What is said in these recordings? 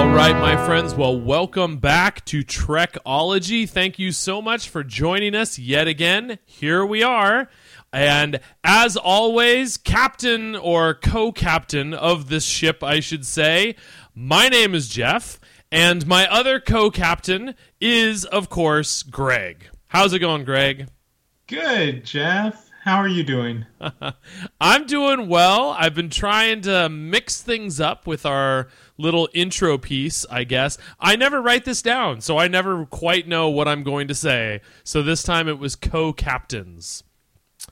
All right, my friends. Well, welcome back to Trekology. Thank you so much for joining us yet again. Here we are. And as always, captain or co captain of this ship, I should say, my name is Jeff, and my other co captain is, of course, Greg. How's it going, Greg? Good, Jeff. How are you doing? I'm doing well. I've been trying to mix things up with our little intro piece, I guess. I never write this down, so I never quite know what I'm going to say. So this time it was co captains.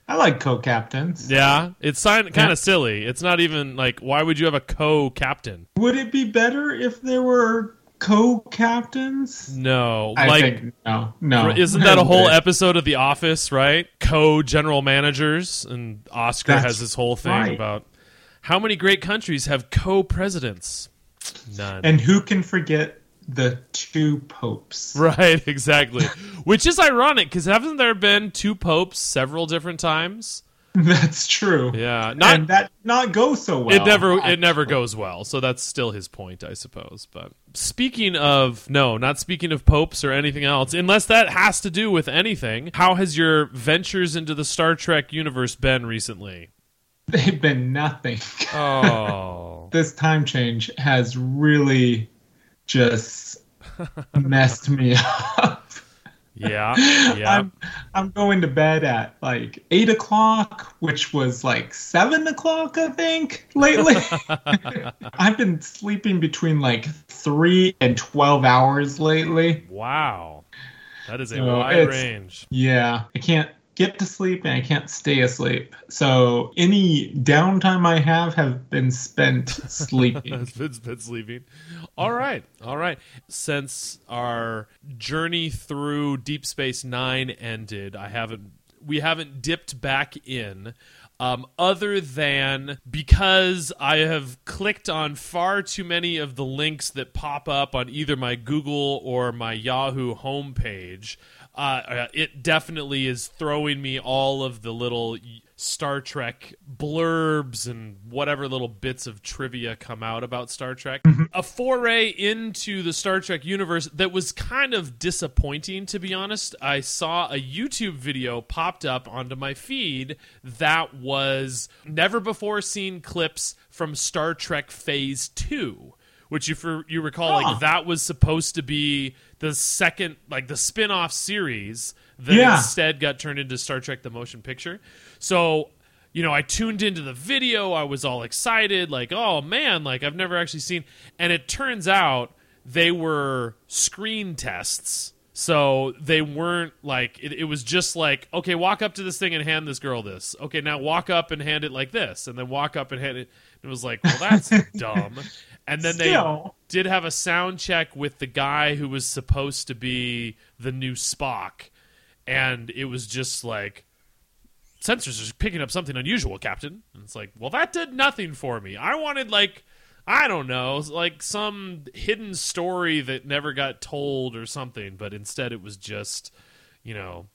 I like co-captains. Yeah, it's kind of silly. It's not even like, why would you have a co captain? Would it be better if there were co-captains? No, I like. think no, no. Isn't that a whole episode of The Office, right? Co general managers, and Oscar That's has this whole thing right. about how many great countries have co presidents? None. And who can forget the two popes? Right, exactly. Which is ironic because haven't there been two popes several different times? That's true. Yeah, not and that not go so well. it never it never goes well. So that's still his point, I suppose. But speaking of no, not speaking of popes or anything else, unless that has to do with anything. How has your ventures into the Star Trek universe been recently? They've been nothing. Oh, this time change has really just messed me up. Yeah, yeah. I'm I'm going to bed at like eight o'clock, which was like seven o'clock, I think, lately. I've been sleeping between like three and twelve hours lately. Wow, that is a So wide range. Yeah, I can't get to sleep and I can't stay asleep. So any downtime I have have been spent sleeping. It's been, it's been sleeping. All right, all right. Since our journey through Deep Space Nine ended, I haven't we haven't dipped back in. Um, other than because I have clicked on far too many of the links that pop up on either my Google or my Yahoo homepage, uh, uh, it definitely is throwing me all of the little Star Trek blurbs and whatever little bits of trivia come out about Star Trek. A foray into the Star Trek universe that was kind of disappointing, to be honest. I saw a YouTube video popped up onto my feed that was never before seen clips from Star Trek Phase 2 which you for you recall Huh. like that was supposed to be the second like the spin-off series that Yeah. instead got turned into Star Trek the motion picture. So, you know, I tuned into the video, I was all excited like, "Oh man, like I've never actually seen." And it turns out they were screen tests. So they weren't like it, it was just like okay, walk up to this thing and hand this girl this. Okay, now walk up and hand it like this, and then walk up and hand it. It was like, well, that's dumb. And then they Still. Did have a sound check with the guy who was supposed to be the new Spock, and it was just like sensors are picking up something unusual, Captain. And it's like, well, that did nothing for me. I wanted like I don't know, like some hidden story that never got told or something, but instead it was just, you know,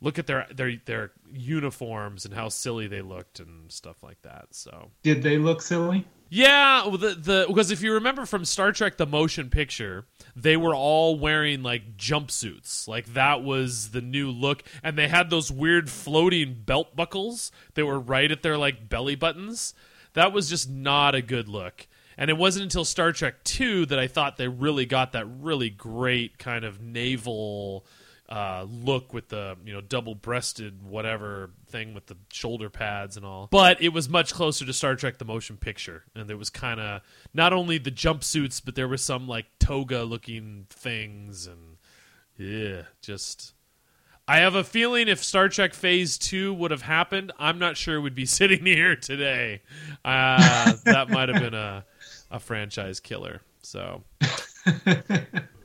look at their their their uniforms and how silly they looked and stuff like that. So Did they look silly? Yeah, the the because if you remember from Star Trek the motion picture, they were all wearing like jumpsuits. Like that was the new look and they had those weird floating belt buckles that were right at their like belly buttons. That was just not a good look. And it wasn't until Star Trek 2 that I thought they really got that really great kind of naval uh, look with the you know double breasted whatever thing with the shoulder pads and all. But it was much closer to Star Trek the motion picture, and there was kind of not only the jumpsuits, but there was some like toga looking things, and yeah, just. I have a feeling if Star Trek Phase Two would have happened, I'm not sure we'd be sitting here today. Uh, that might have been a a franchise killer. So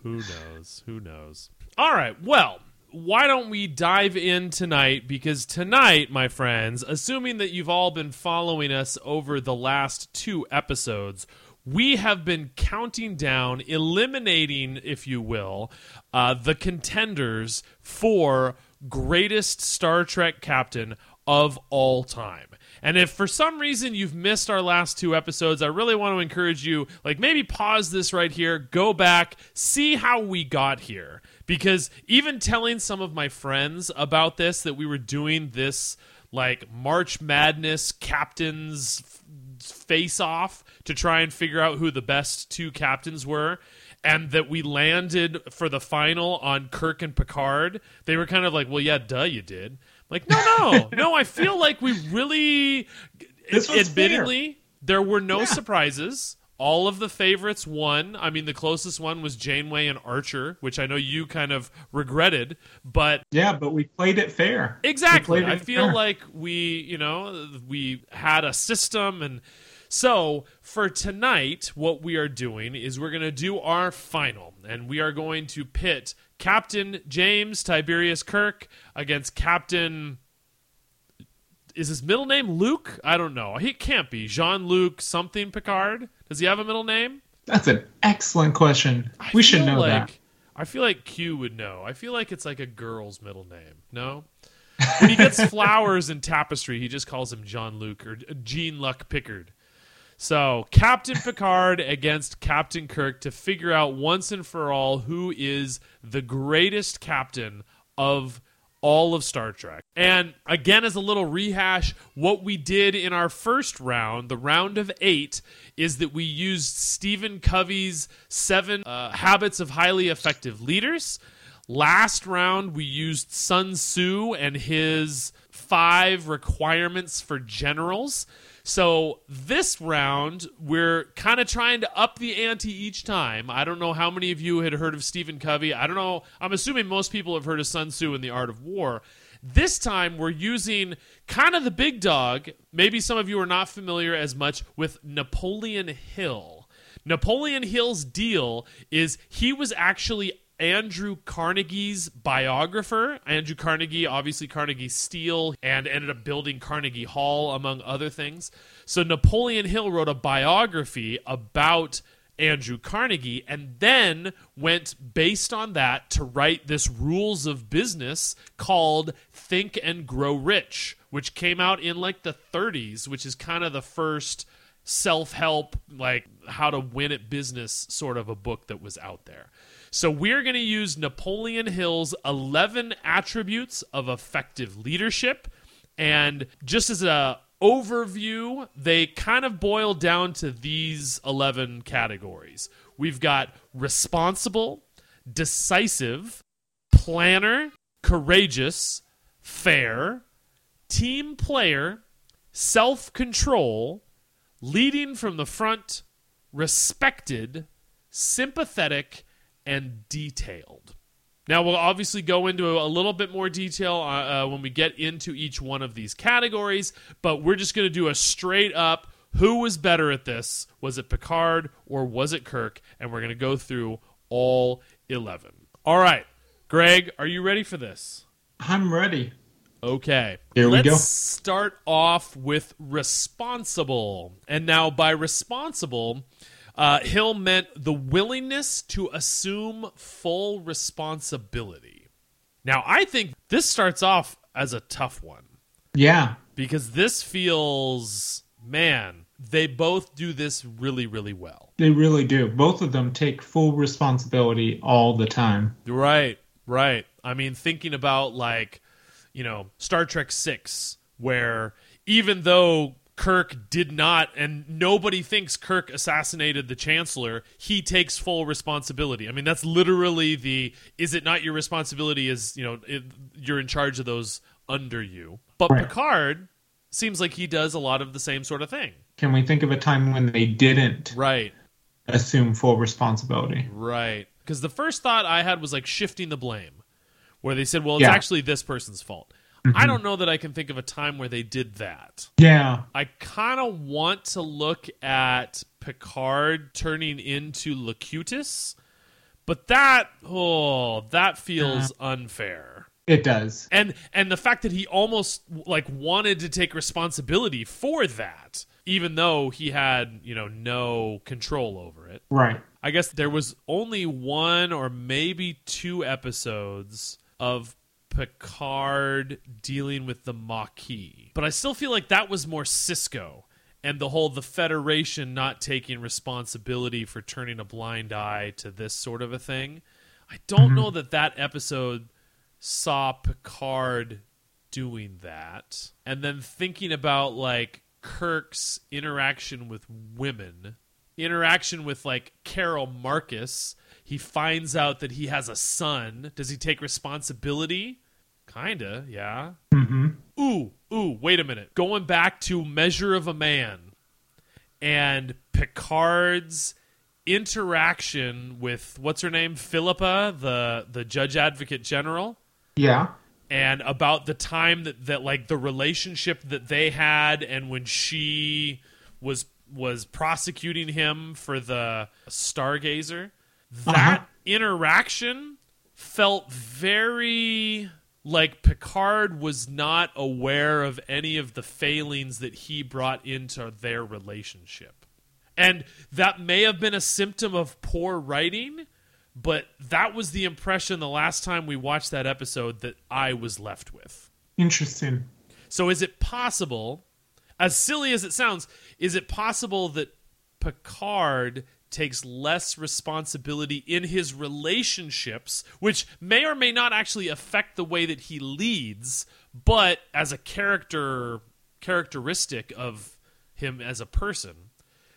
who knows? Who knows? All right. Well, why don't we dive in tonight? Because tonight, my friends, assuming that you've all been following us over the last two episodes, we have been counting down, eliminating, if you will, uh, the contenders for greatest Star Trek captain of all time. And if for some reason you've missed our last two episodes, I really want to encourage you, like maybe pause this right here, go back, see how we got here. Because even telling some of my friends about this, that we were doing this like March Madness captains face off to try and figure out who the best two captains were and that we landed for the final on Kirk and Picard, they were kind of like, "Well, yeah, duh, you did." Like, no, no, no. I feel like we really, This admittedly, there were no Yeah. surprises. All of the favorites won. I mean, the closest one was Janeway and Archer, which I know you kind of regretted, but Yeah, but we played it fair. Exactly. Played I feel fair. like we, you know, we had a system and so for tonight what we are doing is we're going to do our final and we are going to pit Captain James Tiberius Kirk against Captain is his middle name Luke? I don't know. He can't be. Jean-Luc something Picard? Does he have a middle name? That's an excellent question. I we should know like, that. I feel like Q would know. I feel like it's like a girl's middle name. No? When he gets flowers in Tapestry, he just calls him John Luke or uh, Jean Luc Pickard. So, Captain Picard against Captain Kirk to figure out once and for all who is the greatest captain of all of Star Trek. And again, as a little rehash, what we did in our first round, the round of eight, is that we used Stephen Covey's seven uh, habits of highly effective leaders. Last round, we used Sun Tzu and his five requirements for generals. So this round, we're kind of trying to up the ante each time. I don't know how many of you had heard of Stephen Covey. I don't know. I'm assuming most people have heard of Sun Tzu and the Art of War. This time, we're using kind of the big dog. Maybe some of you are not familiar as much with Napoleon Hill. Napoleon Hill's deal is he was actually Andrew Carnegie's biographer. Andrew Carnegie, obviously Carnegie Steel, and ended up building Carnegie Hall, among other things. So Napoleon Hill wrote a biography about Andrew Carnegie and then went based on that to write this rules of business called Think and Grow Rich, which came out in like the 30s, which is kind of the first self-help like how to win at business sort of a book that was out there. So we're going to use Napoleon Hill's 11 attributes of effective leadership and just as a overview, they kind of boil down to these 11 categories. We've got responsible, decisive, planner, courageous, fair, team player, self control, leading from the front, respected, sympathetic, and detailed. Now, we'll obviously go into a little bit more detail uh, uh, when we get into each one of these categories, but we're just going to do a straight up who was better at this? Was it Picard or was it Kirk? And we're going to go through all 11. All right, Greg, are you ready for this? I'm ready. Okay. Here we Let's go. start off with responsible. And now, by responsible, uh, Hill meant the willingness to assume full responsibility. Now, I think this starts off as a tough one Yeah. because this feels, man, they both do this really, really well. They really do. Both of them take full responsibility all the time. Right, right. I mean, thinking about like, you know, Star Trek 6, where even though Kirk did not, and nobody thinks Kirk assassinated the Chancellor, he takes full responsibility. I mean, that's literally the is it not your responsibility Is you know, it, you're in charge of those under you. But Right. Picard seems like he does a lot of the same sort of thing. Can we think of a time when they didn't Right. assume full responsibility? Right. Because the first thought I had was like shifting the blame, where they said, well, it's Yeah. actually this person's fault. I mm-hmm. don't know that I can think of a time where they did that. Yeah. I kind of want to look at Picard turning into Locutus, but that, oh, that feels uh-huh. unfair. It does. And and the fact that he almost like wanted to take responsibility for that, even though he had, you know, no control over it. Right. I guess there was only one or maybe two episodes of Picard dealing with the Maquis. But I still feel like that was more Sisko and the whole the Federation not taking responsibility for turning a blind eye to this sort of a thing. I don't mm-hmm. know that that episode saw Picard doing that. And then thinking about like Kirk's interaction with women, interaction with like Carol Marcus, he finds out that he has a son. Does he take responsibility? Kinda, yeah. hmm Ooh, ooh, wait a minute. Going back to Measure of a Man and Picard's interaction with what's her name? Philippa, the the judge advocate general Yeah. and about the time that, that like the relationship that they had and when she was was prosecuting him for the stargazer that Uh-huh. interaction felt very like Picard was not aware of any of the failings that he brought into their relationship. And that may have been a symptom of poor writing, but that was the impression the last time we watched that episode that I was left with. Interesting. So is it possible, as silly as it sounds, is it possible that Picard takes less responsibility in his relationships, which may or may not actually affect the way that he leads, but as a character characteristic of him as a person,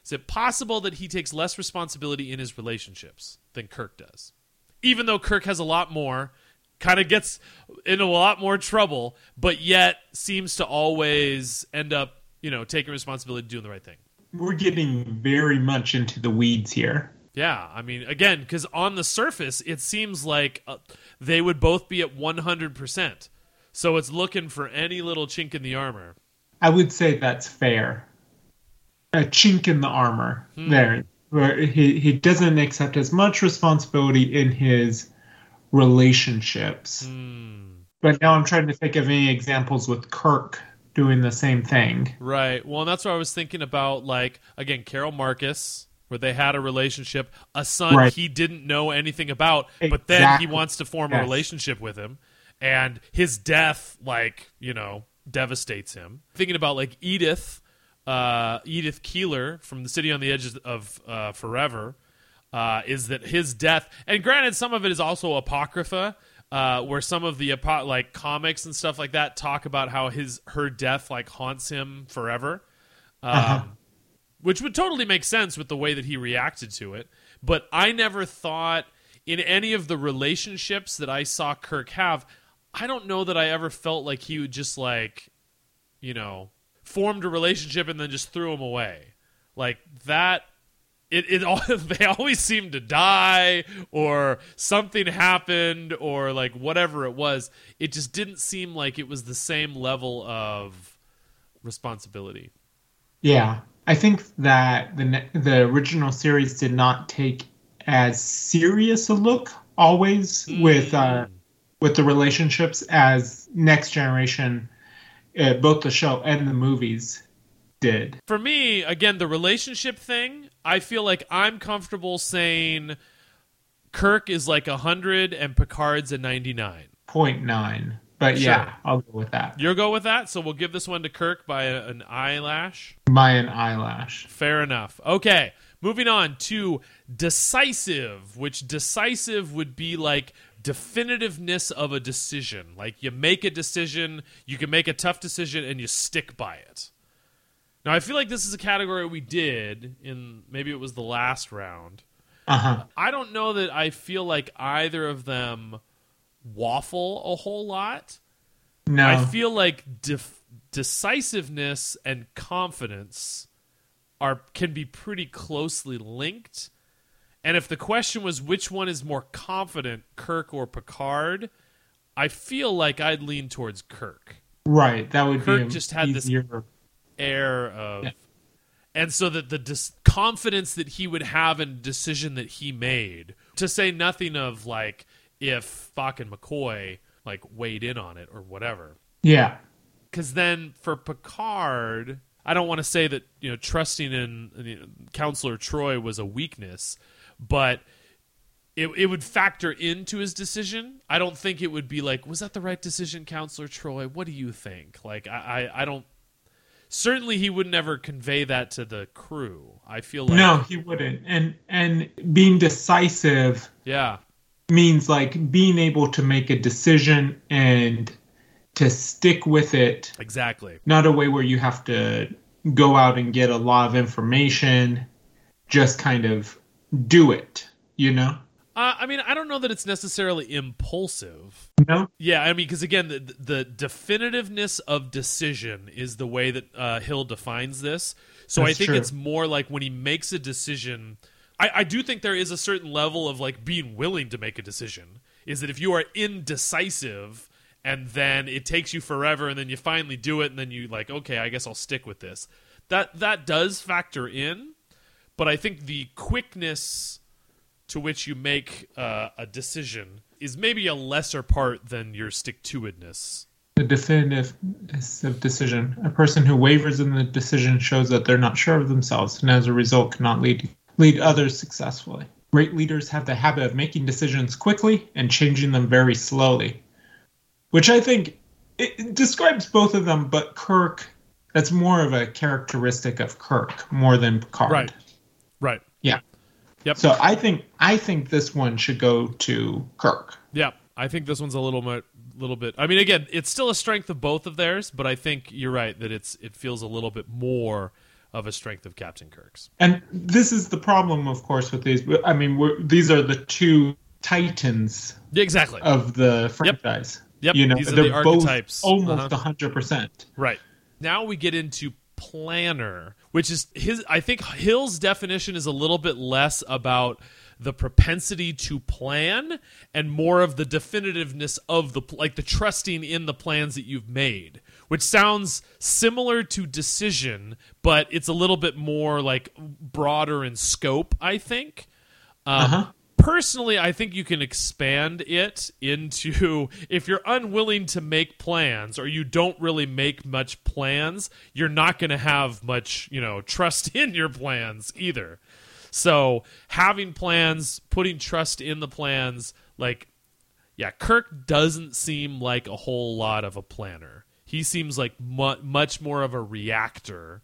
is it possible that he takes less responsibility in his relationships than Kirk does? Even though Kirk has a lot more, kind of gets in a lot more trouble, but yet seems to always end up, you know, taking responsibility, doing the right thing. We're getting very much into the weeds here. Yeah, I mean, again, because on the surface, it seems like uh, they would both be at 100%. So it's looking for any little chink in the armor. I would say that's fair. A chink in the armor there, where he he doesn't accept as much responsibility in his relationships. But now I'm trying to think of any examples with Kirk doing the same thing. Right. Well, and that's what I was thinking about. Like, again, Carol Marcus, where they had a relationship, a son Right. he didn't know anything about, but then he wants to form a relationship with him. And his death, like, you know, devastates him. Thinking about, like, Edith, uh, Edith Keeler from The City on the Edge of uh, Forever, uh, is that his death, and granted, some of it is also apocrypha, uh, where some of the like comics and stuff like that talk about how his her death like haunts him forever, um, Uh-huh. which would totally make sense with the way that he reacted to it. But I never thought in any of the relationships that I saw Kirk have, I don't know that I ever felt like he would just like, you know, formed a relationship and then just threw him away. Like that it, it all they always seemed to die or something happened or like whatever it was. It just didn't seem like it was the same level of responsibility. Yeah, I think that the the original series did not take as serious a look always with uh, with the relationships as Next Generation, uh, both the show and the movies did. for me again the relationship thing i feel like i'm comfortable saying kirk is like 100 and picard's a 99 Point nine, but Sure. yeah, I'll go with that. you'll go with that so we'll give this one to kirk by an eyelash By an eyelash. Fair enough. Okay, moving on to decisive, which decisive would be like definitiveness of a decision. Like you make a decision, you can make a tough decision, and you stick by it. Now, I feel like this is a category we did in maybe it was the last round. Uh huh. I don't know that I feel like either of them waffle a whole lot. No. I feel like def- decisiveness and confidence are can be pretty closely linked. And if the question was which one is more confident, Kirk or Picard, I feel like I'd lean towards Kirk. right. That would Kirk be a just had this- easier. Air of Yeah. and so that the dis- confidence that he would have in decision that he made, to say nothing of like if Spock and McCoy like weighed in on it or whatever. Yeah. because then for Picard, I don't want to say that you know trusting in you know, Counselor Troi was a weakness, but it, it would factor into his decision. I don't think it would be like, was that the right decision, Counselor Troi? What do you think? Like, I, I, I don't. Certainly, he would never convey that to the crew. I feel like no, he wouldn't. And and being decisive yeah, means like being able to make a decision and to stick with it. exactly. Not a way where you have to go out and get a lot of information. Just kind of do it. You know? Uh, I mean, I don't know that it's necessarily impulsive. No. Yeah, I mean, because again, the, the definitiveness of decision is the way that uh, Hill defines this. So That's I think true. it's more like when he makes a decision. I, I do think there is a certain level of like being willing to make a decision. Is that if you are indecisive and then it takes you forever and then you finally do it and then you like, okay, I guess I'll stick with this. That that does factor in, but I think the quickness to which you make uh, a decision is maybe a lesser part than your stick to itness. The definitiveness of decision. A person who wavers in the decision shows that they're not sure of themselves and as a result cannot lead lead others successfully. Great leaders have the habit of making decisions quickly and changing them very slowly. Which I think it, it describes both of them, but Kirk that's more of a characteristic of Kirk more than Picard. Right. Right. Yeah. Yep. So I think I think this one should go to Kirk. Yeah, I think this one's a little more, little bit. I mean, again, it's still a strength of both of theirs, but I think you're right that it's it feels a little bit more of a strength of Captain Kirk's. And this is the problem, of course, with these. I mean, we're, these are the two titans exactly. of the franchise. Yep, You know, these are they're the both almost Uh-huh. hundred percent. Right. Now we get into planner, which is his I think Hill's definition is a little bit less about the propensity to plan and more of the definitiveness of the like the trusting in the plans that you've made, which sounds similar to decision, but it's a little bit more like broader in scope, I think. Um, Uh-huh. Personally, I think you can expand it into if you're unwilling to make plans or you don't really make much plans, you're not going to have much, you know, trust in your plans either. So, having plans, putting trust in the plans, like yeah, Kirk doesn't seem like a whole lot of a planner. He seems like mu- much more of a reactor.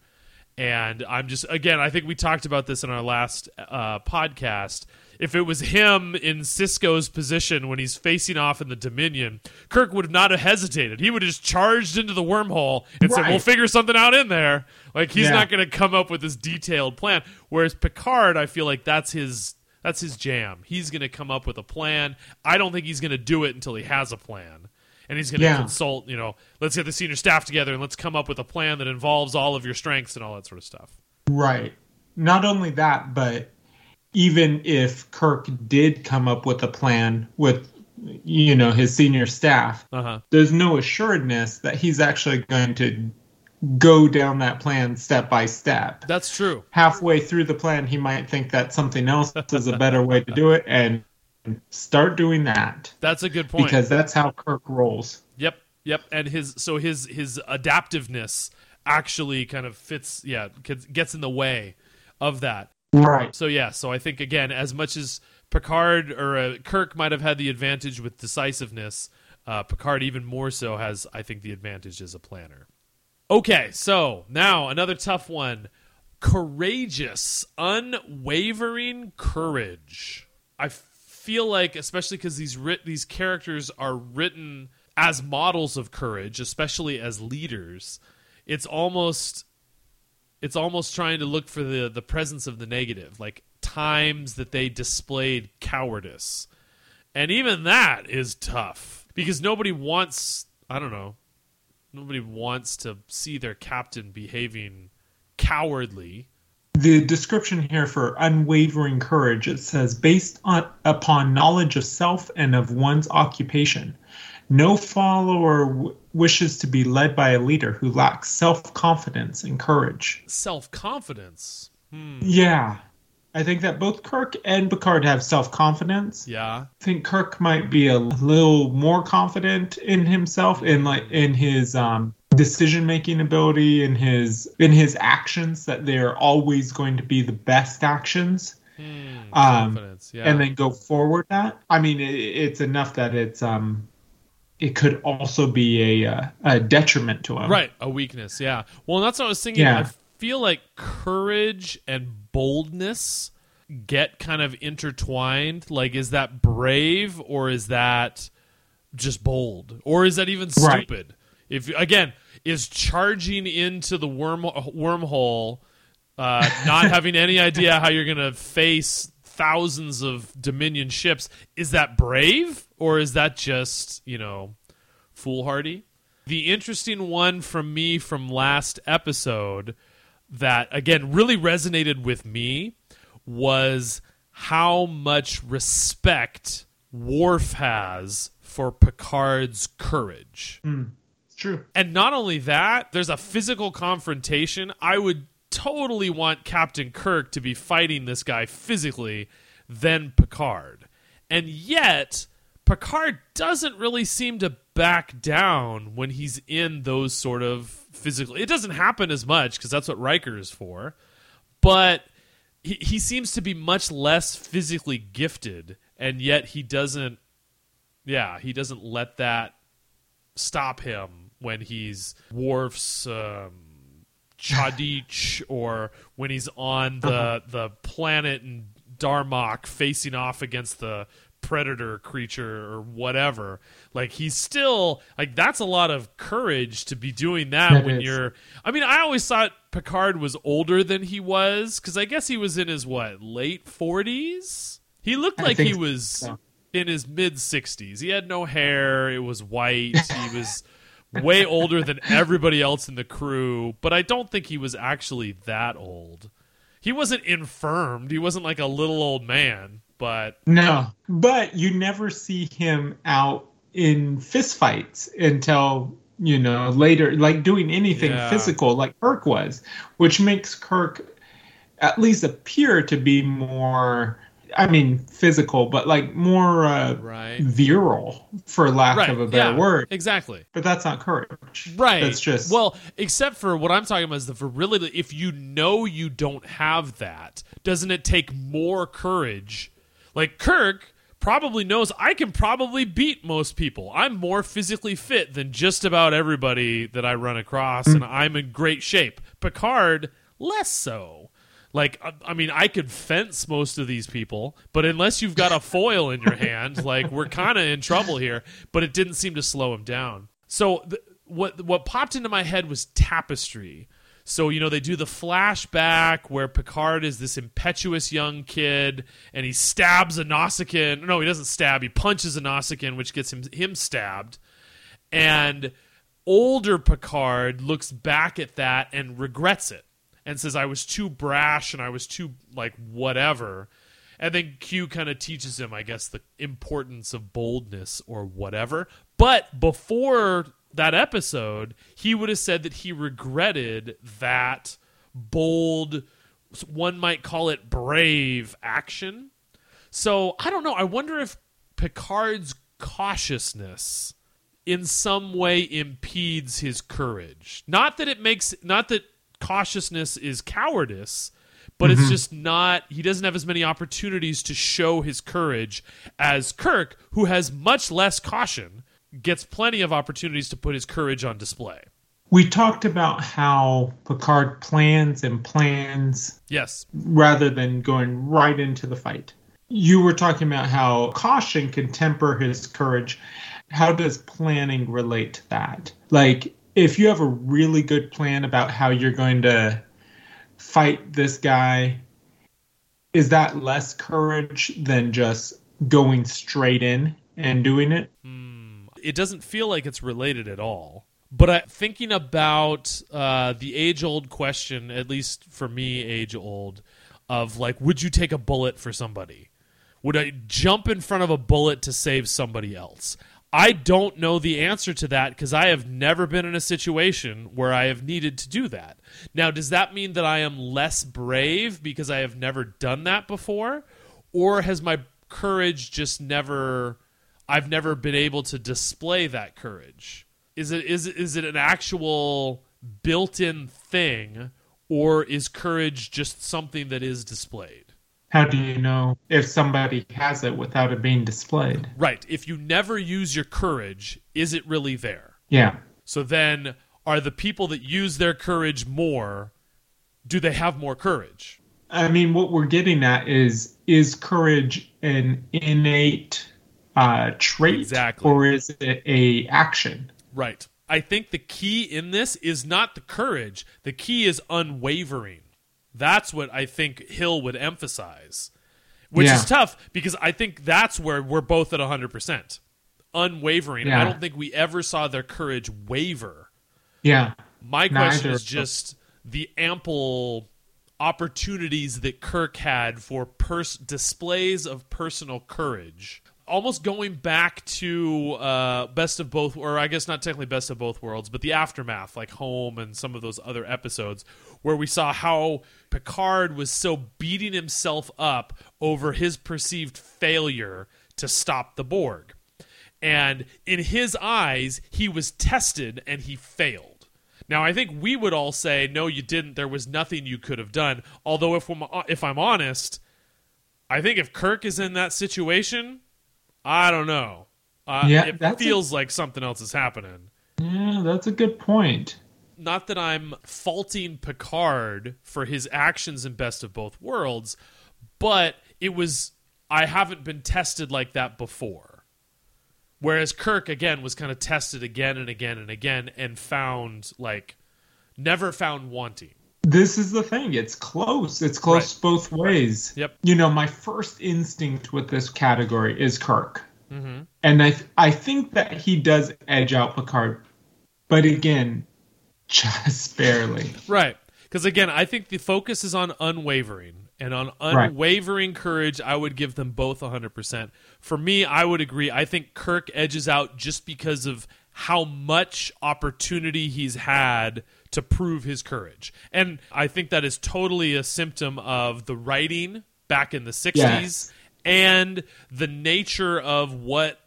And I'm just, again, I think we talked about this in our last uh, podcast. If it was him in Sisko's position when he's facing off in the Dominion, Kirk would not have hesitated. He would have just charged into the wormhole and said, We'll figure something out in there. Like, he's Yeah. not going to come up with this detailed plan. Whereas Picard, I feel like that's his. That's his jam. He's going to come up with a plan. I don't think he's going to do it until he has a plan. And he's going to Yeah. consult, you know, let's get the senior staff together and let's come up with a plan that involves all of your strengths and all that sort of stuff. Right. Not only that, but even if Kirk did come up with a plan with, you know, his senior staff, Uh huh. there's no assuredness that he's actually going to go down that plan step by step. That's true. halfway through the plan, he might think that something else is a better way to do it and start doing that That's a good point. because that's how Kirk rolls. Yep, yep. And his so his his adaptiveness actually kind of fits. Yeah, gets- gets in the way of that. Right. So yeah, so I think again, as much as Picard or uh, Kirk might have had the advantage with decisiveness, uh, Picard even more so has, I think, the advantage as a planner. Okay, so now another tough one: courageous, unwavering courage. I feel like, especially because these writ- these characters are written as models of courage, especially as leaders, it's almost it's almost trying to look for the the presence of the negative, like times that they displayed cowardice. And even that is tough because nobody wants, I don't know, nobody wants to see their captain behaving cowardly. The description here for unwavering courage it says based on upon knowledge of self and of one's occupation. No follower w- wishes to be led by a leader who lacks self-confidence and courage. Self-confidence. Yeah. I think that both Kirk and Picard have self-confidence. Yeah. I think Kirk might be a little more confident in himself in like in his um decision making ability in his in his actions that they're always going to be the best actions um, confidence, yeah. and then go forward that. I mean, it, it's enough that it's um, it could also be a uh, a detriment to him. Right, a weakness. Yeah. Well, that's what I was thinking. Yeah. I feel like courage and boldness get kind of intertwined. Like, is that brave or is that just bold, or is that even Right. stupid? If again, is charging into the worm wormhole, uh, not having any idea how you're gonna face thousands of Dominion ships, is that brave or is that just you know foolhardy? The interesting one from me from last episode that again really resonated with me was how much respect Worf has for Picard's courage. Hmm. It's true. And not only that, there's a physical confrontation. I would totally want Captain Kirk to be fighting this guy physically than Picard. And yet, Picard doesn't really seem to back down when he's in those sort of physical. It doesn't happen as much because that's what Riker is for. But he, he seems to be much less physically gifted, and yet he doesn't. Yeah, he doesn't let that stop him when he's Worf's um, cha'DIch or when he's on the uh-huh. the planet and Darmok facing off against the predator creature or whatever. Like he's still like that's a lot of courage to be doing that That when is. you're I mean, I always thought Picard was older than he was cuz I guess he was in his what, late 40s? He looked like he was so. in his mid 60s. He had no hair, it was white. He was way older than everybody else in the crew, but I don't think he was actually that old. He wasn't infirmed. He wasn't like a little old man, but No, but you never see him out in fistfights until you know later, like doing anything Yeah. physical, like Kirk was, which makes Kirk at least appear to be more. I mean, physical, but like more uh, right. virile, for lack Right. of a better yeah, word. Exactly. But that's not courage. Right. That's just well, except for what I'm talking about is the virility. If you know you don't have that, doesn't it take more courage? Like Kirk probably knows I can probably beat most people. I'm more physically fit than just about everybody that I run across, and I'm in great shape. Picard less so. Like I- I mean, I could fence most of these people, but unless you've got a foil in your hand, like we're kind of in trouble here. But it didn't seem to slow him down. So what what popped into my head was tapestry. So you know they do the flashback where Picard is this impetuous young kid and he stabs a Nausicaan. No, he doesn't stab. He punches a Nausicaan, which gets him him stabbed. And older Picard looks back at that and regrets it and says, I was too brash and I was too, like, whatever. And then Q kind of teaches him, I guess, the importance of boldness or whatever. But before that episode, he would have said that he regretted that bold, one might call it brave action. So I don't know. I wonder if Picard's cautiousness in some way impedes his courage. Not that it makes not that cautiousness is cowardice, but it's mm-hmm. just not he doesn't have as many opportunities to show his courage as Kirk, who has much less caution, gets plenty of opportunities to put his courage on display. we talked about how Picard plans and plans Yes. rather than going right into the fight. You were talking about how caution can temper his courage. How does planning relate to that? Like, if you have a really good plan about how you're going to fight this guy, is that less courage than just going straight in and doing it? it doesn't feel like it's related at all. But I, thinking about uh, the age old question, at least for me, age old, of like, would you take a bullet for somebody? Would I jump in front of a bullet to save somebody else? I don't know the answer to that because I have never been in a situation where I have needed to do that. Now, does that mean that I am less brave because I have never done that before? Or has my courage just never I've never been able to display that courage. Is it is is it an actual built-in thing or is courage just something that is displayed? How do you know if somebody has it without it being displayed? Right. If you never use your courage, is it really there? Yeah. So then, are the people that use their courage more, do they have more courage? I mean, what we're getting at is is courage an innate uh, trait, Exactly. or is it a action? Right. I think the key in this is not the courage. The key is unwavering. That's what I think Hill would emphasize, which Yeah. is tough because I think that's where we're both at 100%. Unwavering. I don't think we ever saw their courage waver. Yeah. My question Neither is just the ample opportunities that Kirk had for pers- displays of personal courage. Almost going back to uh, Best of Both, or I guess not technically Best of Both Worlds, but the aftermath, like Home and some of those other episodes, where we saw how Picard was so beating himself up over his perceived failure to stop the Borg. And in his eyes, he was tested and he failed. Now, I think we would all say, no, you didn't. There was nothing you could have done. Although, if, I'm, if I'm honest, I think if Kirk is in that situation, I don't know. Uh, Yeah, it that's a- feels like something else is happening. Yeah, that's a good point. Not that I'm faulting Picard for his actions in Best of Both Worlds, but it was, I haven't been tested like that before. Whereas Kirk, again, was kind of tested again and again and again and found, like, never found wanting. This is the thing. It's close. It's close Right. both ways. Yep. You know, my first instinct with this category is Kirk. Mm-hmm. And I, th- I think that he does edge out Picard. But again, just barely. Right. Because again, I think the focus is on unwavering. And on Right. unwavering courage, I would give them both 100%. For me, I would agree. I think Kirk edges out just because of how much opportunity he's had to prove his courage. And I think that is totally a symptom of the writing back in the 60s Yes. and the nature of what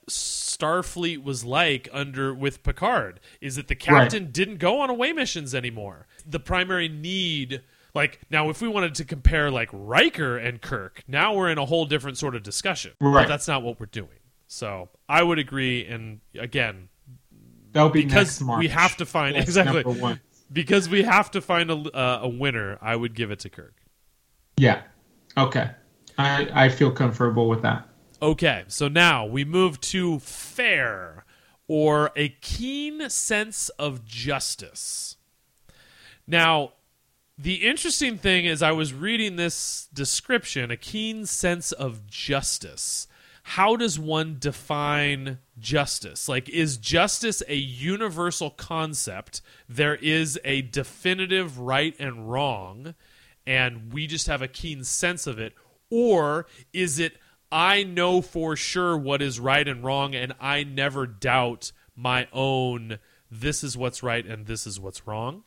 Starfleet was like under with Picard is that the captain didn't go on away missions anymore. The primary need like now if we wanted to compare like Riker and Kirk, now we're in a whole different sort of discussion. But Right. that's not what we're doing. So, I would agree and again, That'll be because we have to find That's exactly because we have to find a uh, a winner, I would give it to Kirk. Yeah. Okay. I, I feel comfortable with that. Okay, so now we move to fair or a keen sense of justice. Now, the interesting thing is, I was reading this description a keen sense of justice. How does one define justice? Like, is justice a universal concept? There is a definitive right and wrong, and we just have a keen sense of it? Or is it, I know for sure what is right and wrong, and I never doubt my own, this is what's right and this is what's wrong?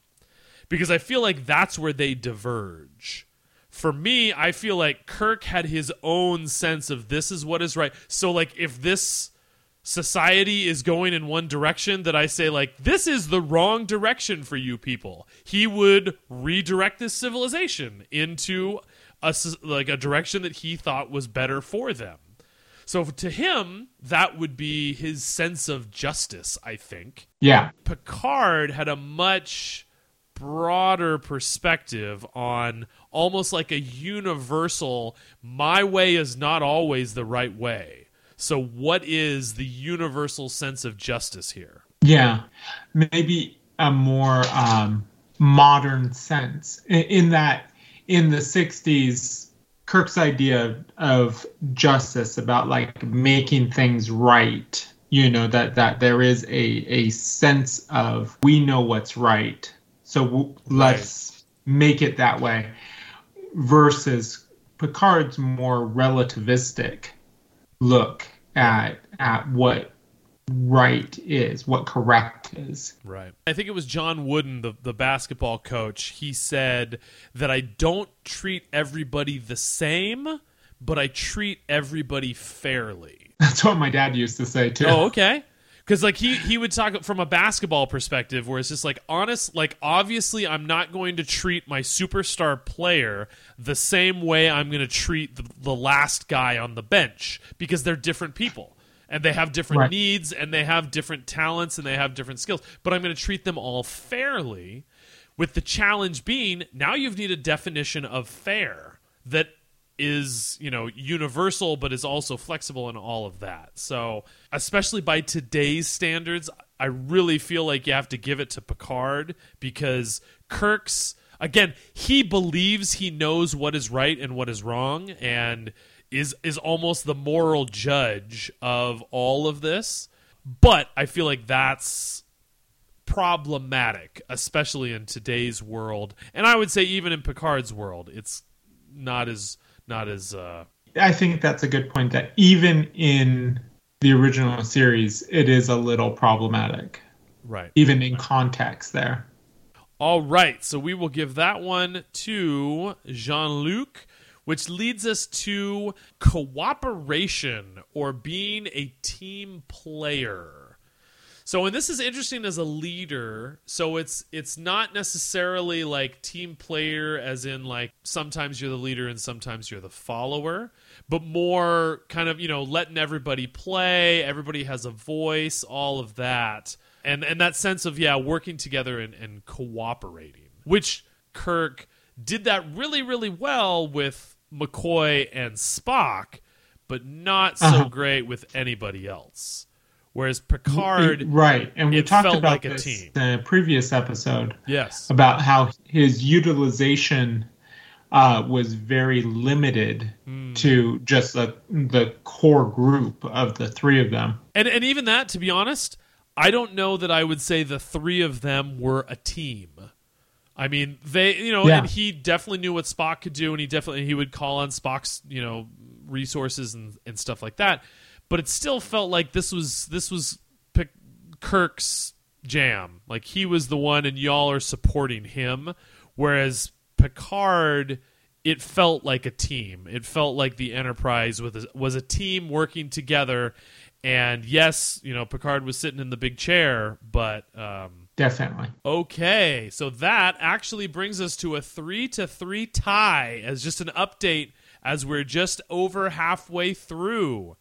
because I feel like that's where they diverge. For me, I feel like Kirk had his own sense of this is what is right. So, like, if this society is going in one direction, that I say, like, this is the wrong direction for you people, he would redirect this civilization into a like a direction that he thought was better for them. So, to him, that would be his sense of justice. I think. Yeah. Picard had a much broader perspective on almost like a universal my way is not always the right way. So what is the universal sense of justice here? Yeah. Maybe a more um, modern sense in that in the 60s, Kirk's idea of justice about like making things right, you know, that, that there is a, a sense of we know what's right. So w- let's make it that way versus Picard's more relativistic look at at what right is, what correct is. Right. I think it was John Wooden, the, the basketball coach. He said that I don't treat everybody the same, but I treat everybody fairly. That's what my dad used to say too. Oh, okay. because like he he would talk from a basketball perspective where it's just like honest like obviously i'm not going to treat my superstar player the same way i'm going to treat the, the last guy on the bench because they're different people and they have different Right. needs and they have different talents and they have different skills but i'm going to treat them all fairly with the challenge being now you need a definition of fair that is you know universal but is also flexible and all of that so especially by today's standards i really feel like you have to give it to picard because kirk's again he believes he knows what is right and what is wrong and is is almost the moral judge of all of this but i feel like that's problematic, especially in today's world, and I would say even in Picard's world, it's not as not as uh, I think that's a good point that even in the original series, it is a little problematic, right. even in context there. All right, so we will give that one to Jean Luc, which leads us to cooperation or being a team player. So, and this is interesting as a leader. So it's it's not necessarily like team player, as in like sometimes you're the leader and sometimes you're the follower, but more kind of you know letting everybody play. Everybody has a voice, all of that, and and that sense of yeah working together and, and cooperating, which Kirk did that really really well with McCoy and Spock, but not so Uh-huh. great with anybody else. Whereas Picard, right, and we talked about like a this a previous episode yes, about how his utilization uh, was very limited Hmm. to just the, the core group of the three of them. and and even that, to be honest, I don't know that I would say the three of them were a team. I mean, they, you know, Yeah. and he definitely knew what Spock could do, and he definitely he would call on Spock's, you know, resources and and stuff like that. But it still felt like this was this was Kirk's jam. Like he was the one, and y'all are supporting him. Whereas Picard, it felt like a team. It felt like the Enterprise was a, was a team working together. And yes, you know, Picard was sitting in the big chair, but um, Definitely. Okay, so that actually brings us to a three to three tie as just an update as we're just over halfway through.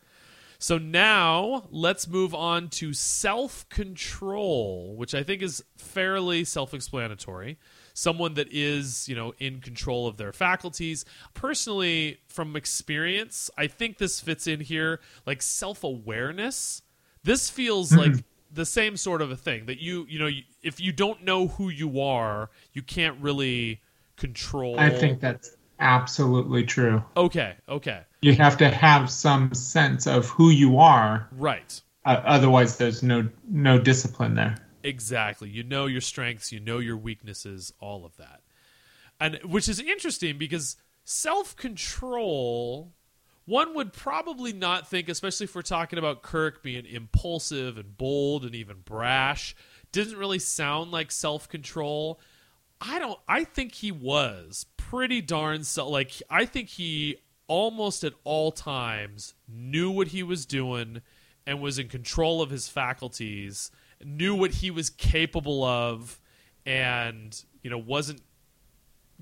So now let's move on to self control, which I think is fairly self explanatory. Someone that is, you know, in control of their faculties. Personally, from experience, I think this fits in here like self awareness. This feels mm-hmm. like the same sort of a thing that you, you know, you, if you don't know who you are, you can't really control. I think that's absolutely true. Okay, okay, You have to have some sense of who you are, right. uh, otherwise there's no no discipline there. Exactly. You know your strengths, you know your weaknesses, all of that. And which is interesting because self-control one would probably not think especially if we're talking about Kirk being impulsive and bold and even brash, didn't really sound like self-control. I don't I think he was pretty darn self like I think he almost at all times knew what he was doing and was in control of his faculties, knew what he was capable of and you know wasn't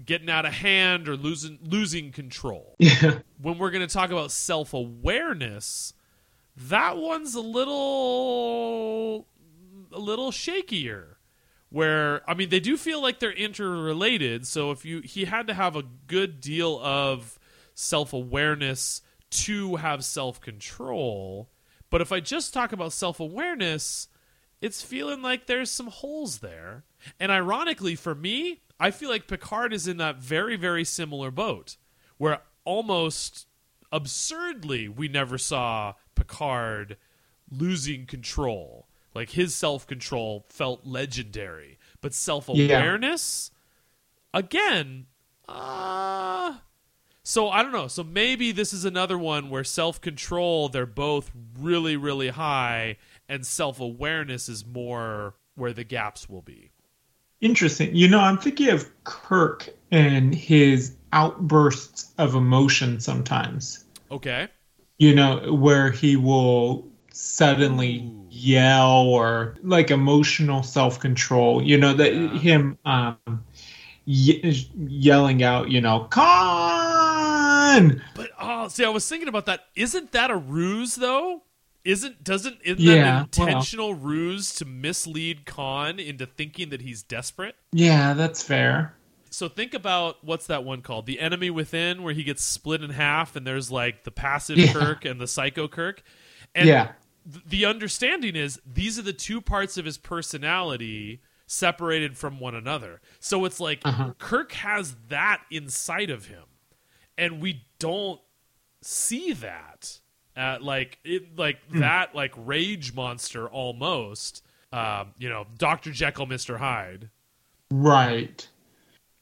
getting out of hand or losing losing control. Yeah. When we're going to talk about self-awareness, that one's a little a little shakier where I mean they do feel like they're interrelated. So if you he had to have a good deal of self awareness to have self control. But if I just talk about self awareness, it's feeling like there's some holes there. And ironically for me, I feel like Picard is in that very, very similar boat where almost absurdly we never saw Picard losing control. Like his self control felt legendary, but self awareness, again, uh, so I don't know. So maybe this is another one where self control they're both really, really high, and self awareness is more where the gaps will be. Interesting. You know, I'm thinking of Kirk and his outbursts of emotion sometimes. Okay. You know, where he will suddenly Ooh. yell or like emotional self control. You know that Yeah. him um, ye- yelling out, you know, Khan. But oh, see, I was thinking about that. Isn't that a ruse though? Isn't doesn't isn't Yeah, that an intentional ruse to mislead Khan into thinking that he's desperate? Yeah, that's fair. So think about what's that one called? The Enemy Within, where he gets split in half, and there's like the passive Yeah. Kirk and the psycho Kirk. And yeah, th- the understanding is these are the two parts of his personality separated from one another. So it's like Uh-huh. Kirk has that inside of him, and we don't see that. Uh, like it, like that, like rage monster almost. Um, you know, Doctor Jekyll, Mister Hyde. right.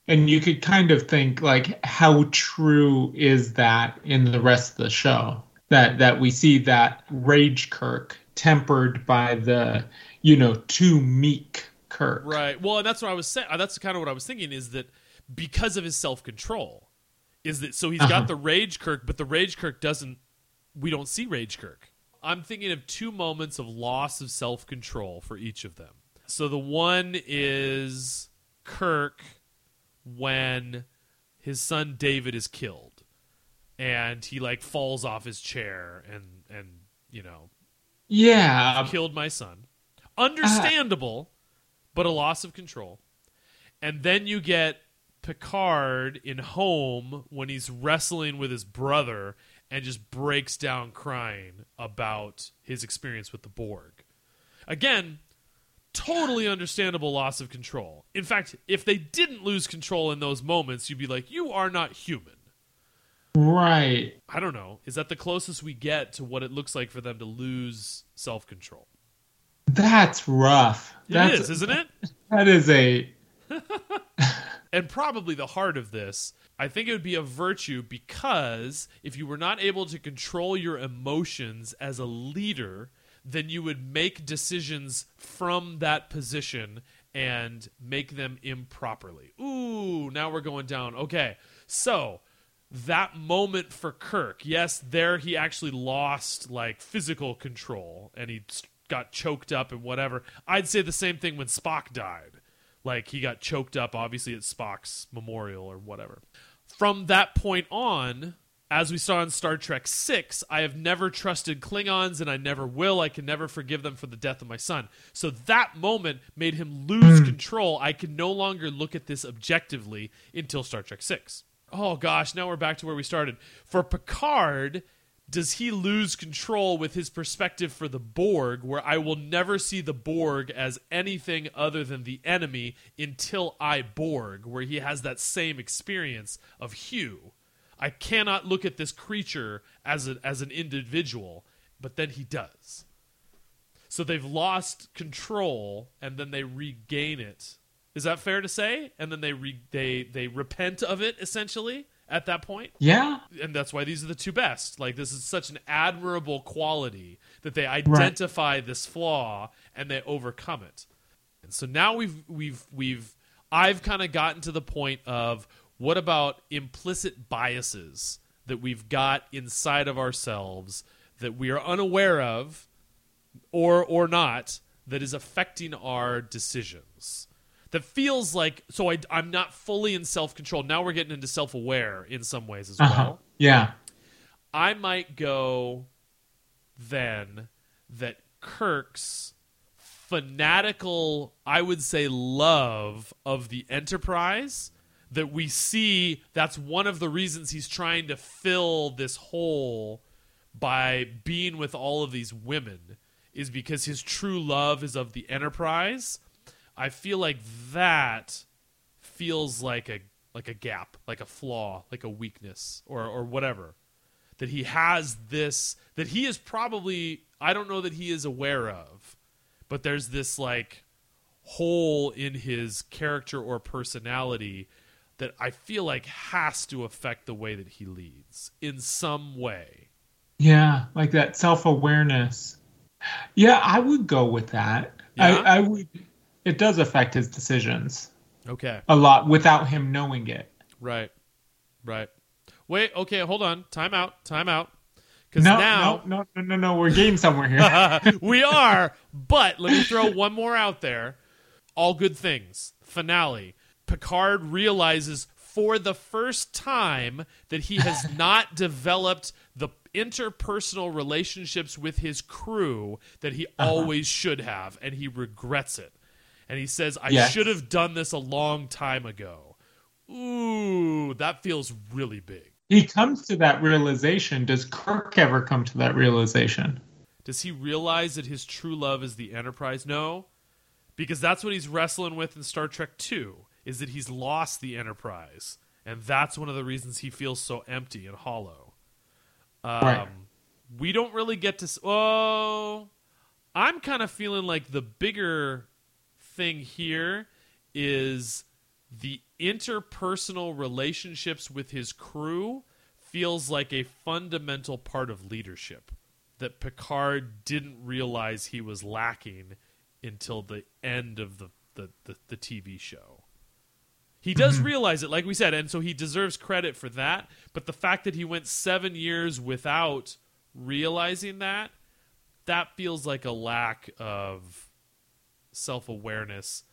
And you could kind of think like, how true is that in the rest of the show? That that we see that rage Kirk tempered by the, you know, too meek Kirk. Right. Well, and that's what I was saying. That's kind of what I was thinking is that because of his self control, is that so he's Uh-huh. got the Rage Kirk, but the Rage Kirk doesn't. We don't see Rage Kirk. I'm thinking of two moments of loss of self control for each of them. So the one is Kirk when his son David is killed, and he like falls off his chair and and you know Yeah, killed my son. Understandable, but a loss of control. And then you get Picard in Home when he's wrestling with his brother and just breaks down crying about his experience with the Borg. Again, totally understandable loss of control. In fact, if they didn't lose control in those moments, you'd be like, you are not human. right. I don't know. Is that the closest we get to what it looks like for them to lose self control? That's rough. It That's, is, isn't it? That is a and probably the heart of this, I think it would be a virtue because if you were not able to control your emotions as a leader, then you would make decisions from that position and make them improperly. Ooh, now we're going down. Okay, so that moment for Kirk, yes, there he actually lost like physical control and he got choked up and whatever. I'd say the same thing when Spock died. Like he got choked up, obviously at Spock's memorial or whatever. From that point on, as we saw in Star Trek Six, I have never trusted Klingons and I never will. I can never forgive them for the death of my son. So that moment made him lose hmm. control. I can no longer look at this objectively until Star Trek Six. Oh gosh, now we're back to where we started. For Picard, does he lose control with his perspective for the Borg, where I will never see the Borg as anything other than the enemy until I Borg, where he has that same experience of Hugh? I cannot look at this creature as a, as an individual, but then he does. So they've lost control, and then they regain it. Is that fair to say? And then they re- they they repent of it essentially at that point yeah. and that's why these are the two best. Like this is such an admirable quality that they identify this flaw and they overcome it. And so now we've we've we've I've kind of gotten to the point of what about implicit biases that we've got inside of ourselves that we are unaware of or or not that is affecting our decisions that feels like so I, i'm not fully in self-control now we're getting into self-aware in some ways as Uh-huh. well Yeah. i might go then that kirk's fanatical i would say love of the enterprise that we see that's one of the reasons he's trying to fill this hole by being with all of these women is because his true love is of the enterprise i feel like that feels like a like a gap like a flaw like a weakness or or whatever that he has this that he is probably i don't know that he is aware of but there's this like hole in his character or personality that i feel like has to affect the way that he leads in some way Yeah. Like that self awareness. Yeah, I would go with that. Yeah? I, I would. It does affect his decisions okay a lot without him knowing it. Right. Right. Wait, okay, hold on. Time out. Time out. Because No, now no, no, no, no, no. We're getting somewhere here. we are. But let me throw one more out there. All good things. Finale. Picard realizes for the first time that he has not developed the interpersonal relationships with his crew that he uh-huh. always should have, and he regrets it. And he says, I should have done this a long time ago. Ooh, that feels really big. he comes to that realization. Does Kirk ever come to that realization? Does he realize that his true love is the Enterprise? No, because that's what he's wrestling with in Star Trek Two. Is that he's lost the Enterprise, and that's one of the reasons he feels so empty and hollow. Um, Right. We don't really get to. s- Oh, I'm kind of feeling like the bigger thing here is the interpersonal relationships with his crew feels like a fundamental part of leadership that Picard didn't realize he was lacking until the end of the, the, the, the TV show. He does mm-hmm. realize it, like we said, and so he deserves credit for that. But the fact that he went seven years without realizing that, that feels like a lack of self awareness.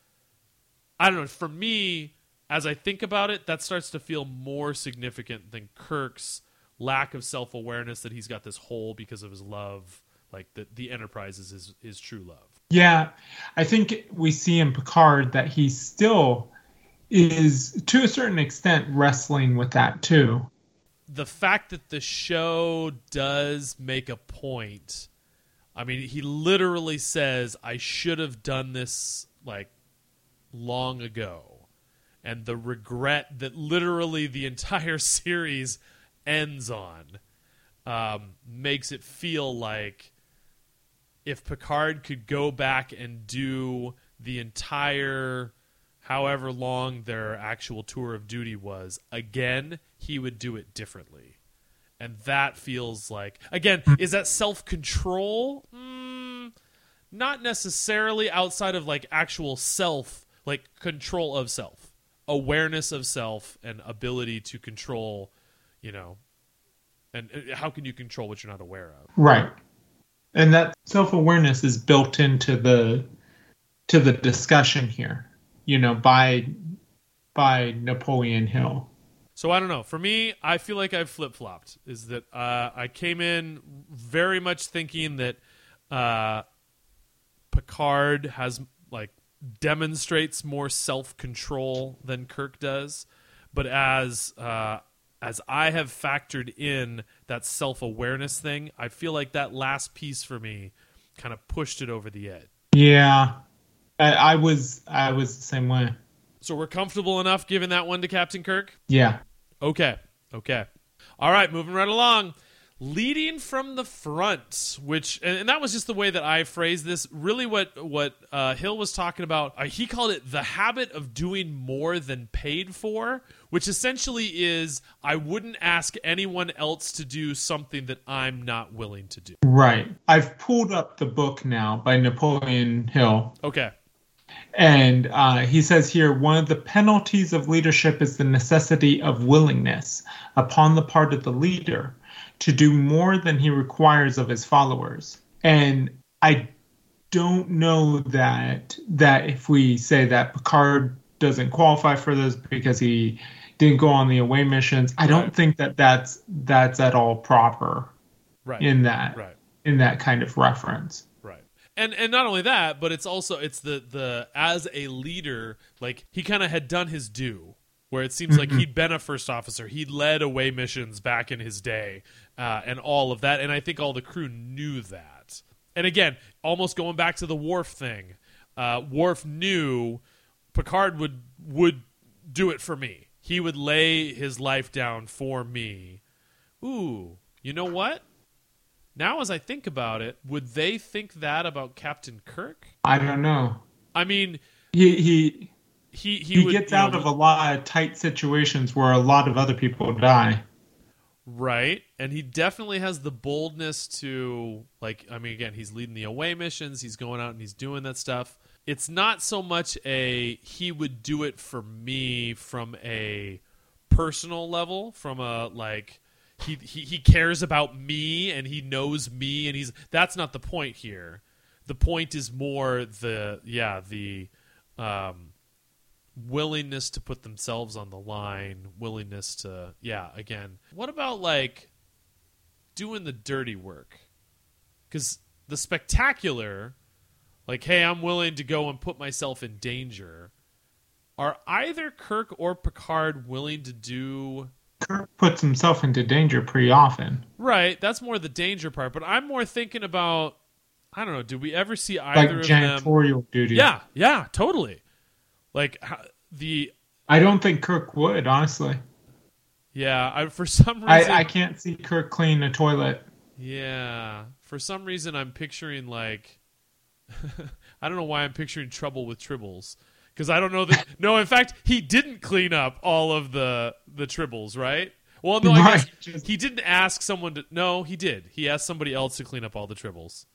I don't know. For me, as I think about it, that starts to feel more significant than Kirk's lack of self awareness that he's got this hole because of his love. Like the the Enterprise is his, his true love. Yeah, I think we see in Picard that he still is, to a certain extent, wrestling with that too. the fact that the show does make a point i mean he literally says i should have done this like long ago. And the regret that literally the entire series ends on um, makes it feel like if picard could go back and do the entire however long their actual tour of duty was again he would do it differently and that feels like again is that self-control mm, not necessarily outside of like actual self like control of self awareness of self and ability to control you know and uh, how can you control what you're not aware of Right. And that self-awareness is built into the to the discussion here, you know, by by Napoleon Hill. So I don't know. For me, I feel like I've flip flopped. Is that uh, I came in very much thinking that uh, Picard has like demonstrates more self control than Kirk does, but as uh, as I have factored in that self awareness thing, I feel like that last piece for me kind of pushed it over the edge. Yeah. I, I was I was the same way. So we're comfortable enough giving that one to Captain Kirk. Yeah. Okay. Okay. All right, moving right along. Leading from the front, which and, and that was just the way that I phrased this. Really, what what uh, Hill was talking about, uh, he called it the habit of doing more than paid for, which essentially is I wouldn't ask anyone else to do something that I'm not willing to do. Right. I've pulled up the book now by Napoleon Hill. Okay. And uh, he says here one of the penalties of leadership is the necessity of willingness upon the part of the leader to do more than he requires of his followers. And I don't know that that if we say that Picard doesn't qualify for this because he didn't go on the away missions, I don't Right. think that that's that's at all proper Right. in that right. in that kind of reference. And and not only that, but it's also it's the the as a leader, like he kind of had done his due, where it seems like he'd been a first officer, he'd led away missions back in his day, uh, and all of that. And I think all the crew knew that. And again, almost going back to the Worf thing, uh, Worf knew Picard would would do it for me. He would lay his life down for me. Ooh, you know what? Now, as I think about it, would they think that about Captain Kirk? I don't know. I mean, He he he he, he would, gets you know, out of a lot of tight situations where a lot of other people die. right, and he definitely has the boldness to like. I mean, again, he's leading the away missions. He's going out and he's doing that stuff. It's not so much a he would do it for me from a personal level, from a like he, he he cares about me and he knows me and he's that's not the point here. The point is more the yeah the um, willingness to put themselves on the line, willingness to yeah again. What about like doing the dirty work? Because the spectacular, like hey, I'm willing to go and put myself in danger. Are either Kirk or Picard willing to do Kirk puts himself into danger pretty often. Right, that's more the danger part. But I'm more thinking about I don't know. Did we ever see either like of them? janitorial duty. Yeah, yeah, totally. Like the I don't think Kirk would, honestly. yeah, I for some reason I, I can't see Kirk clean a toilet. yeah, for some reason I'm picturing like I don't know why I'm picturing trouble with tribbles because I don't know that. no, in fact, he didn't clean up all of the the tribbles, right? Well, no, I guess he didn't ask someone to. No, he did. He asked somebody else to clean up all the tribbles.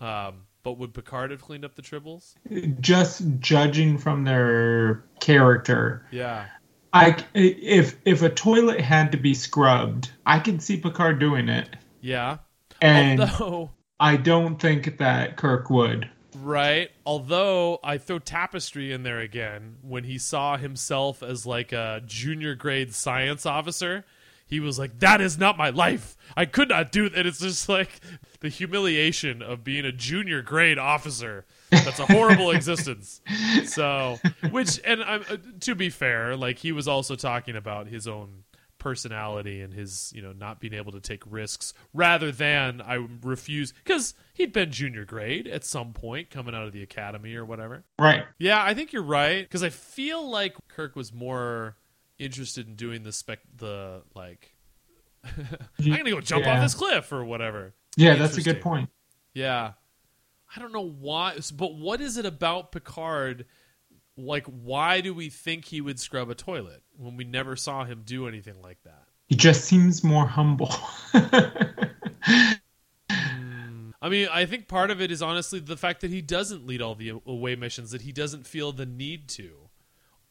Um, but would Picard have cleaned up the tribbles? Just judging from their character, Yeah. I if if a toilet had to be scrubbed, I could see Picard doing it, Yeah. and Although, I don't think that Kirk would. Right. Although I throw Tapestry in there again when he saw himself as like a junior grade science officer. He was like, "That is not my life. I could not do that." It's just like the humiliation of being a junior grade officer. That's a horrible existence. So, which, and I'm, uh, to be fair, like he was also talking about his own personality and his, you know, not being able to take risks rather than I refuse because he'd been junior grade at some point coming out of the academy or whatever. Right. Yeah, I think you're right because I feel like Kirk was more interested in doing the spec, the like, I'm gonna go jump off this cliff or whatever. Yeah, that's a good point. Yeah. I don't know why, but what is it about Picard? Like, why do we think he would scrub a toilet when we never saw him do anything like that? He just seems more humble. I mean, I think part of it is honestly the fact that he doesn't lead all the away missions, that he doesn't feel the need to.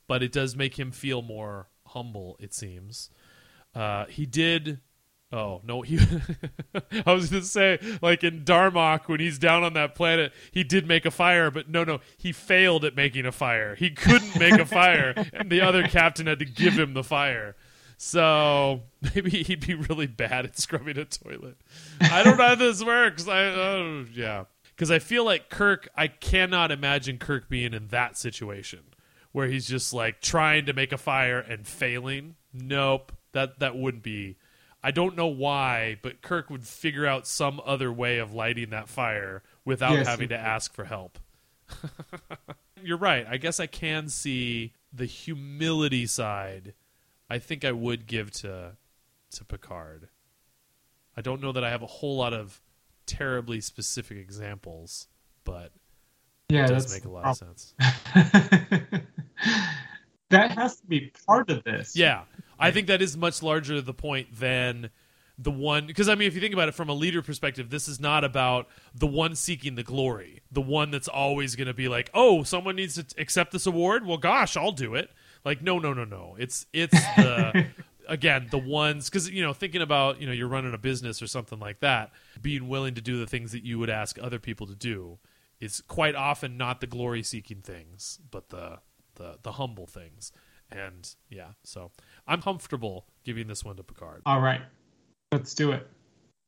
But it does make him feel more humble, it seems. Uh, he did. Oh, no, he. I was to say, like in Darmok, when he's down on that planet, he did make a fire, but no, no, he failed at making a fire. He couldn't make a fire, and the other captain had to give him the fire. So maybe he'd be really bad at scrubbing a toilet. I don't know how this works. I oh, yeah, because I feel like Kirk. I cannot imagine Kirk being in that situation where he's just like trying to make a fire and failing. Nope, that that wouldn't be. I don't know why, but Kirk would figure out some other way of lighting that fire without Yes, having to ask for help. You're right. I guess I can see the humility side. I think I would give to to Picard. I don't know that I have a whole lot of terribly specific examples, but yeah, it does make a lot of sense. that has to be part of this. Yeah, I think that is much larger the point than the one because I mean, if you think about it from a leader perspective, this is not about the one seeking the glory, the one that's always going to be like, oh, someone needs to accept this award. Well, gosh, I'll do it. Like, no, no, no, no. It's it's the again the ones because you know thinking about you know you're running a business or something like that, being willing to do the things that you would ask other people to do is quite often not the glory seeking things, but the the the humble things. And yeah, so I'm comfortable giving this one to Picard. All right, let's do it.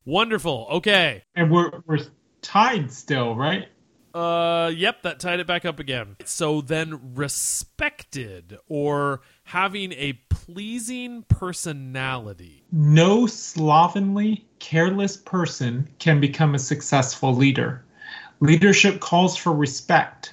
Wonderful. Okay. And we're we're tied still, right? Uh, yep, that tied it back up again. So then, respected or having a pleasing personality. No slovenly, careless person can become a successful leader. Leadership calls for respect.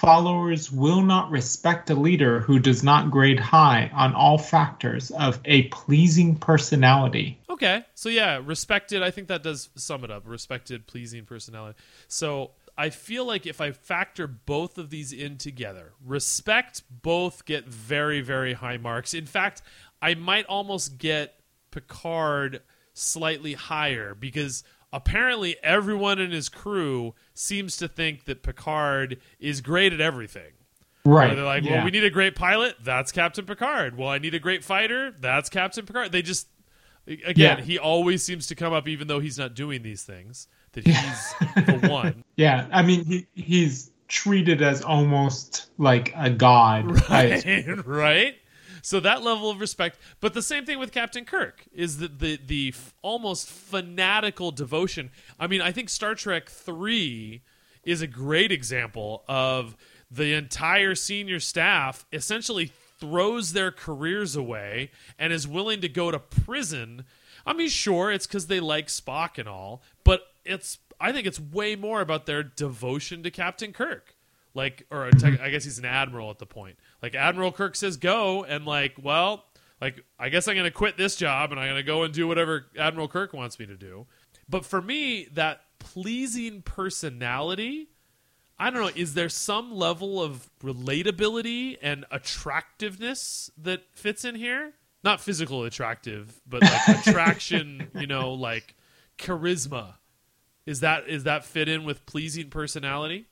Followers will not respect a leader who does not grade high on all factors of a pleasing personality. Okay, so yeah, respected. I think that does sum it up. Respected, pleasing personality. So I feel like if I factor both of these in together, respect both get very, very high marks. In fact, I might almost get Picard slightly higher because apparently everyone in his crew seems to think that Picard is great at everything. Right. They're like, yeah. well, we need a great pilot. That's Captain Picard. Well, I need a great fighter. That's Captain Picard. They just Again, Yeah. he always seems to come up, even though he's not doing these things. That he's the one. Yeah, I mean he he's treated as almost like a god. Right, right. So that level of respect, but the same thing with Captain Kirk is that the the f- almost fanatical devotion. I mean, I think Star Trek three is a great example of the entire senior staff essentially throws their careers away and is willing to go to prison. I mean, sure, it's because they like Spock and all, but it's I think it's way more about their devotion to Captain Kirk like or tech, mm-hmm. I guess he's an admiral at the point. Like Admiral Kirk says go and like, well, like I guess I'm going to quit this job and I'm going to go and do whatever Admiral Kirk wants me to do. But for me, that pleasing personality, I don't know, is there some level of relatability and attractiveness that fits in here? Not physical attractive, but like attraction, you know, like charisma. Is that is that fit in with pleasing personality?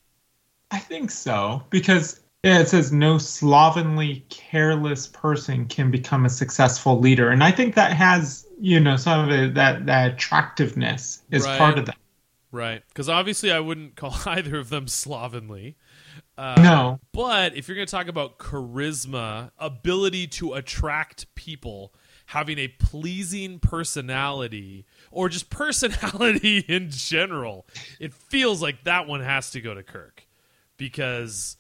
I think so because yeah, it says no slovenly, careless person can become a successful leader, and I think that has you know some of it, that that attractiveness is Right. part of that. Right. Because obviously, I wouldn't call either of them slovenly. Uh, no, But if you're going to talk about charisma, ability to attract people, having a pleasing personality, or just personality in general, it feels like that one has to go to Kirk. Because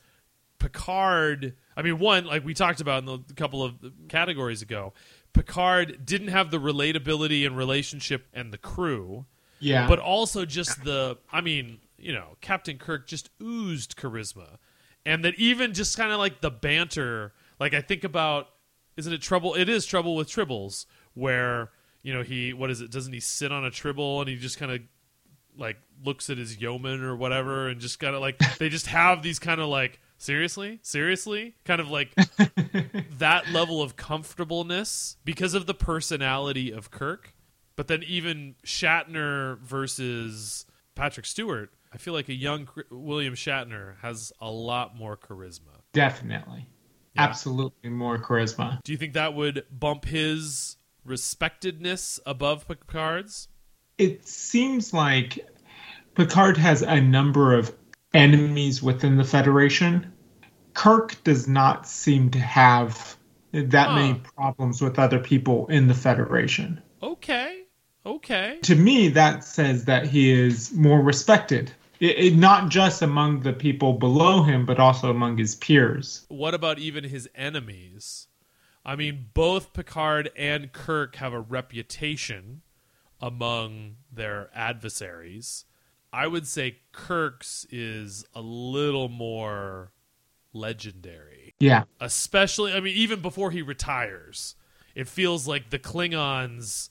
Picard, I mean, one, like we talked about in the a couple of categories ago, Picard didn't have the relatability and relationship and the crew yeah, but also just the I mean, you know, Captain Kirk just oozed charisma. And that even just kind of like the banter, like I think about isn't it trouble it is trouble with tribbles where, you know, he what is it, doesn't he sit on a tribble and he just kind of like looks at his yeoman or whatever and just kind of like they just have these kind of like seriously seriously kind of like that level of comfortableness because of the personality of Kirk. But then even Shatner versus Patrick Stewart, I feel like a young William Shatner has a lot more charisma. definitely, Yeah. absolutely more charisma. Do you think that would bump his respectedness above Picard's? It seems like Picard has a number of enemies within the Federation. Kirk does not seem to have that Huh. many problems with other people in the Federation. Okay. Okay. to me that says that he is more respected it, it- not just among the people below him but also among his peers What about even his enemies? I mean, both Picard and Kirk have a reputation among their adversaries. I would say Kirk's is a little more legendary. yeah Especially, I mean, even before he retires, it feels like the Klingons,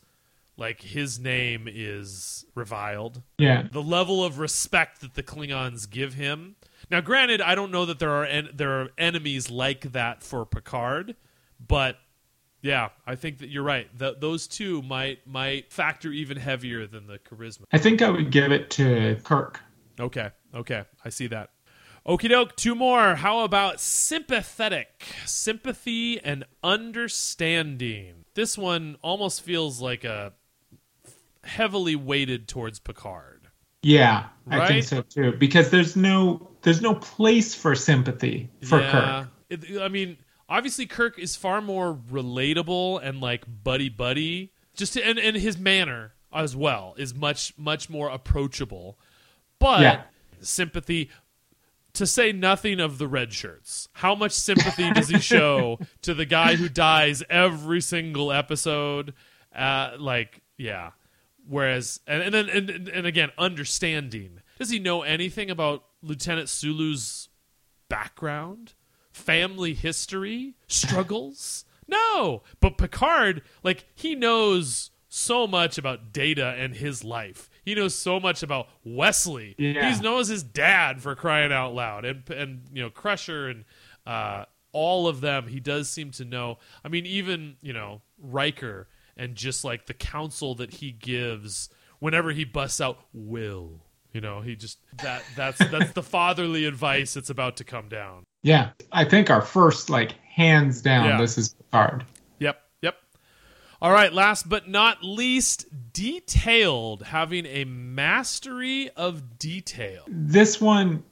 like his name is reviled yeah the level of respect that the Klingons give him. Now, granted, I don't know that there are en- there are enemies like that for Picard, but yeah, I think that you're right. Th- those two might might factor even heavier than the charisma. i think i would give it to kirk Okay, okay, I see that. Okie doke, two more. How about sympathetic? Sympathy and understanding. This one almost feels like a heavily weighted towards Picard. yeah i think so too because there's no there's no place for sympathy for kirk It, I mean, obviously Kirk is far more relatable and like buddy buddy. Just to, and and his manner as well is much much more approachable. But Yeah. sympathy to say nothing of the red shirts. How much sympathy does he show to the guy who dies every single episode? Uh, like, yeah. Whereas, and, and then, and, and- and again, understanding. Does he know anything about Lieutenant Sulu's background, family history, struggles? No, but Picard, like he knows so much about Data and his life. He knows so much about Wesley. Yeah. He knows his dad for crying out loud, and and you know Crusher and uh, all of them. He does seem to know. I mean, even you know Riker and just like the counsel that he gives whenever he busts out will. You know, he just that that's that's the fatherly advice that's about to come down. Yeah i think our first like hands down Yeah. this is picard Yep, yep. All right, last but not least, detailed, having a mastery of detail. This one,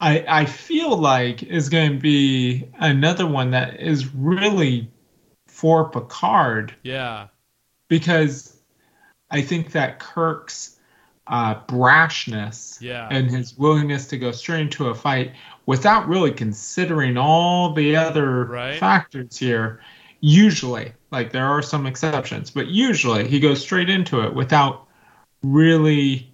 I I feel like is going to be another one that is really for Picard Yeah. because I think that Kirk's uh, brashness Yeah. and his willingness to go straight into a fight without really considering all the other Right. factors here. Usually, like there are some exceptions, but usually he goes straight into it without really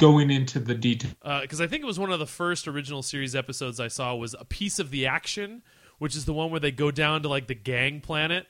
going into the detail. because Uh, I think it was one of the first original series episodes I saw was a piece of the action, which is the one where they go down to like the gang planet,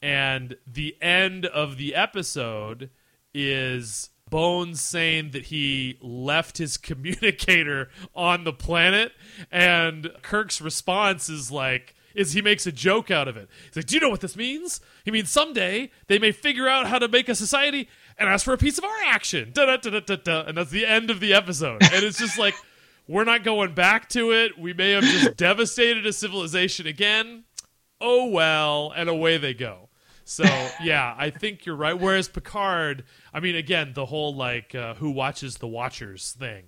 and the end of the episode is Bones saying that he left his communicator on the planet, and Kirk's response is like. Is he makes a joke out of it? He's like, "Do you know what this means? He means someday they may figure out how to make a society and ask for a piece of our action." Da da da da da. And that's the end of the episode. And it's just like, we're not going back to it. We may have just devastated a civilization again. Oh well, and away they go. So yeah, I think you're right. Whereas Picard, I mean, again, the whole like uh, who watches the Watchers thing.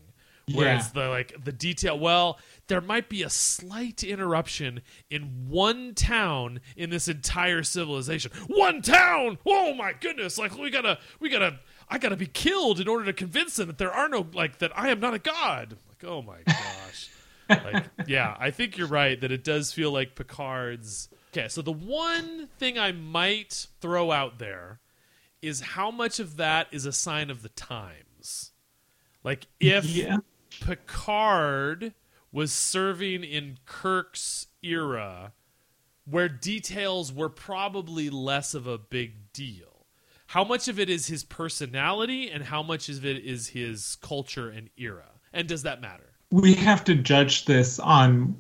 Whereas the like the detail, well, there might be a slight interruption in one town in this entire civilization. One town. Oh my goodness! Like we gotta, we gotta, I gotta be killed in order to convince them that there are no like that I am not a god. Like oh my gosh. like yeah, I think you're right that it does feel like Picard's. Okay, so the one thing I might throw out there is how much of that is a sign of the times. Like if yeah. Picard was serving in Kirk's era, where details were probably less of a big deal. How much of it is his personality, and how much of it is his culture and era? And does that matter? We have to judge this on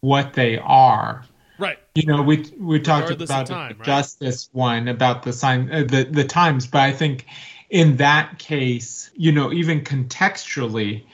what they are. Right. You know, we we talked Regardless about time, the right? justice one about the sign uh, the the times, but I think in that case, you know, even contextually,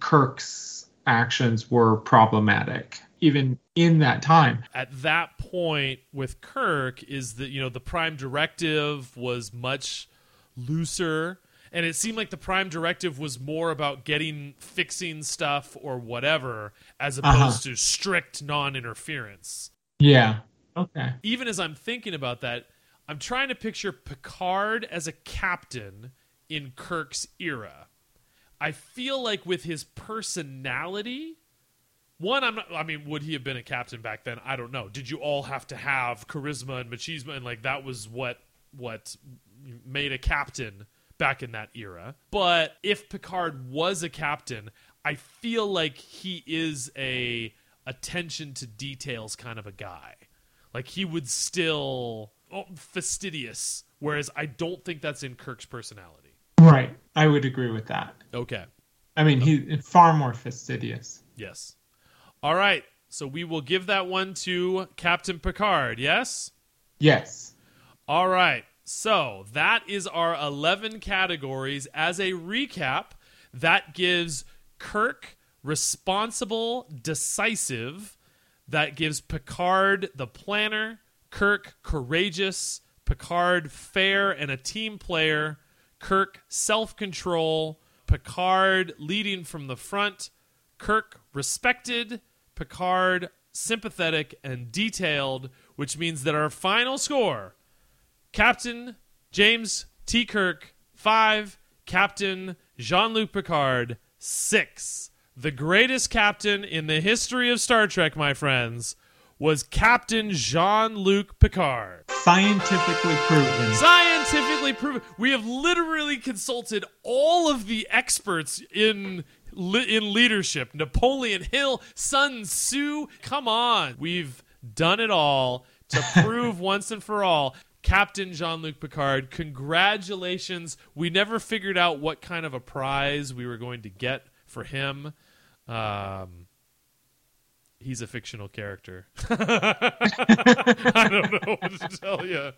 Kirk's actions were problematic, even in that time. at that point with Kirk is that you know the prime directive was much looser and it seemed like the prime directive was more about getting fixing stuff or whatever as opposed Uh-huh. to strict non-interference Yeah. Okay. even as I'm thinking about that I'm trying to picture Picard as a captain in Kirk's era I feel like with his personality one, I'm not. I mean, would he have been a captain back then? I don't know. Did you all have to have charisma and machismo, and like that was what what made a captain back in that era? But if Picard was a captain, I feel like he is a attention to details kind of a guy. Like he would still oh, fastidious, whereas I don't think that's in Kirk's personality. Right. I would agree with that. Okay. I mean, he's far more fastidious. Yes. All right. So we will give that one to Captain Picard. Yes. Yes. All right. So that is our 11 categories. As a recap, that gives Kirk responsible, decisive. That gives Picard the planner, Kirk courageous, Picard fair and a team player, Kirk self control, Picard leading from the front, Kirk respected, Picard sympathetic and detailed, which means that our final score Captain James T. Kirk, 5. Captain Jean Luc Picard, 6. The greatest captain in the history of Star Trek, my friends, was Captain Jean Luc Picard. Scientifically proven. Scientifically proven. We have literally consulted all of the experts in in leadership. Napoleon Hill, Sun Tzu. Come on, we've done it all to prove once and for all. Captain Jean Luc Picard, congratulations. We never figured out what kind of a prize we were going to get for him. Um, he's a fictional character. I don't know what to tell you.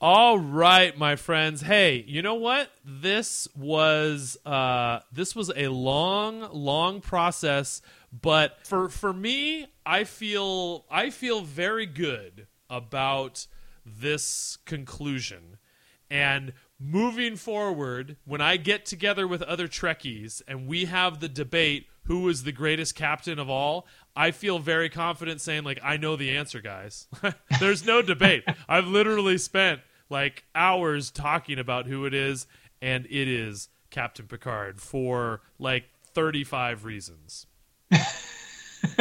All right, my friends. Hey, you know what? This was uh this was a long long process, but for for me, I feel I feel very good about this conclusion. And moving forward, when I get together with other Trekkies and we have the debate who is the greatest captain of all, I feel very confident saying, like, I know the answer, guys. There's no debate. I've literally spent like hours talking about who it is, and it is Captain Picard for like 35 reasons.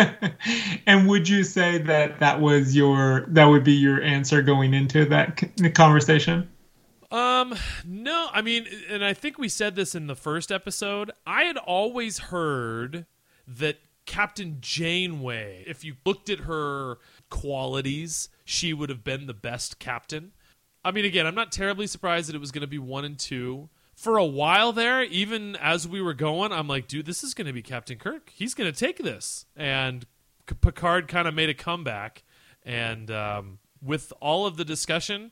and would you say that that was your that would be your answer going into that conversation? Um, no, I mean, and I think we said this in the first episode. I had always heard that Captain Janeway, if you looked at her qualities, she would have been the best captain. I mean, again, I'm not terribly surprised that it was going to be one and two. For a while there, even as we were going, I'm like, dude, this is going to be Captain Kirk. He's going to take this. And Picard kind of made a comeback. And um, with all of the discussion,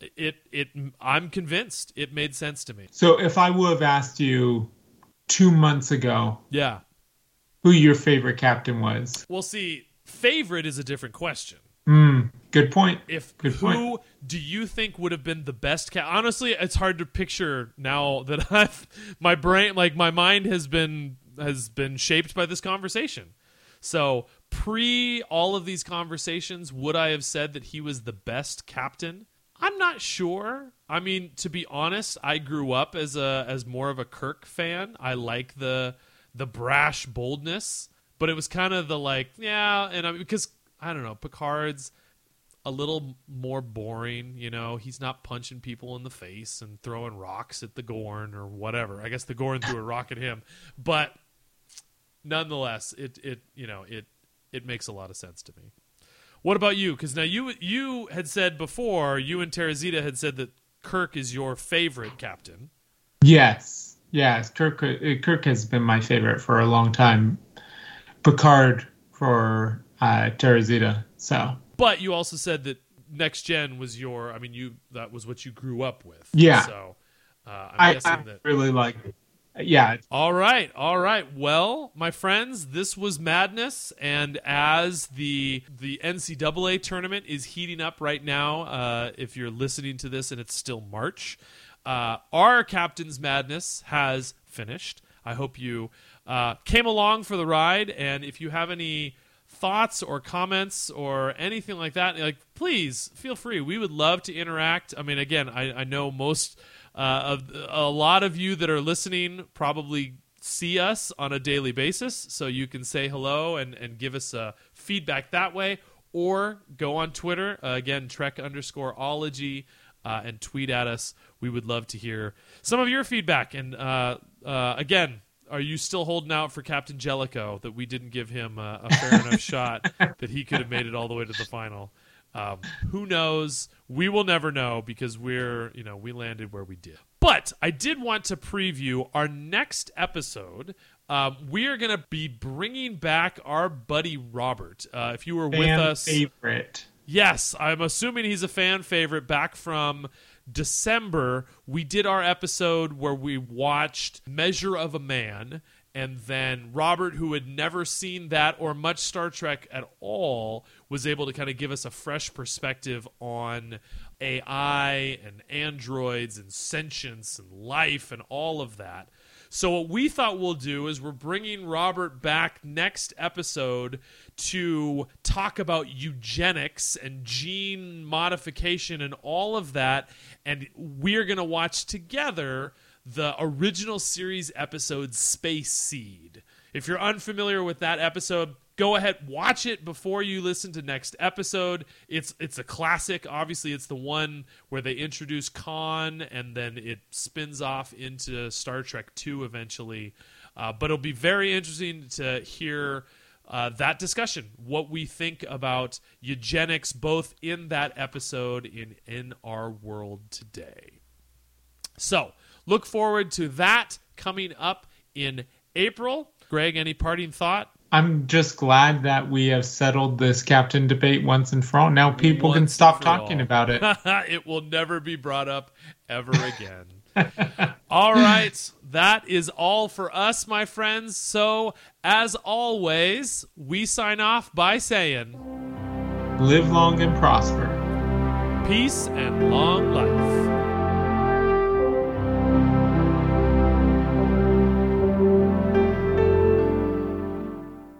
it it I'm convinced it made sense to me. So if I would have asked you two months ago, yeah, who your favorite captain was, well, see, favorite is a different question. Mm, good point. If good who point. do you think would have been the best cat? Honestly, it's hard to picture now that I've my brain, like my mind, has been has been shaped by this conversation. So pre all of these conversations, would I have said that he was the best captain? I'm not sure. I mean, to be honest, I grew up as a as more of a Kirk fan. I like the the brash boldness, but it was kind of the like, yeah, and I because I don't know, Picard's a little more boring, you know. He's not punching people in the face and throwing rocks at the Gorn or whatever. I guess the Gorn threw a rock at him, but nonetheless, it it you know it it makes a lot of sense to me. What about you? Because now you you had said before, you and Terazita had said that Kirk is your favorite captain. Yes, yes. Kirk uh, Kirk has been my favorite for a long time. Picard for uh, Terazita. So, but you also said that Next Gen was your. I mean, you that was what you grew up with. Yeah. So uh, I'm I, guessing I that really like yeah. All right, all right. Well, my friends, this was madness, and as the the NCAA tournament is heating up right now, uh, if you're listening to this and it's still March, uh, our captain's madness has finished. I hope you uh, came along for the ride, and if you have any thoughts or comments or anything like that, like please feel free. We would love to interact. I mean, again, I, I know most uh, a lot of you that are listening probably see us on a daily basis, so you can say hello and, and give us uh, feedback that way, or go on Twitter uh, again, Trek underscore ology, uh, and tweet at us. We would love to hear some of your feedback. And uh, uh, again, are you still holding out for Captain Jellico that we didn't give him a, a fair enough shot that he could have made it all the way to the final? Um, who knows? We will never know because we're, you know, we landed where we did. But I did want to preview our next episode. Um, we are going to be bringing back our buddy Robert. Uh, if you were fan with us, favorite. Yes, I'm assuming he's a fan favorite back from December. We did our episode where we watched Measure of a Man and then Robert, who had never seen that or much Star Trek at all, was able to kind of give us a fresh perspective on AI and androids and sentience and life and all of that. So, what we thought we'll do is we're bringing Robert back next episode to talk about eugenics and gene modification and all of that. And we're going to watch together the original series episode Space Seed. If you're unfamiliar with that episode, go ahead watch it before you listen to next episode. It's it's a classic. Obviously, it's the one where they introduce Khan and then it spins off into Star Trek 2 eventually. Uh, but it'll be very interesting to hear uh, that discussion, what we think about eugenics, both in that episode and in our world today. So, Look forward to that coming up in April. Greg, any parting thought? I'm just glad that we have settled this captain debate once and for all. Now people Once can stop talking all. about it. it will never be brought up ever again. all right. That is all for us, my friends. So, as always, we sign off by saying. Live long and prosper. Peace and long life.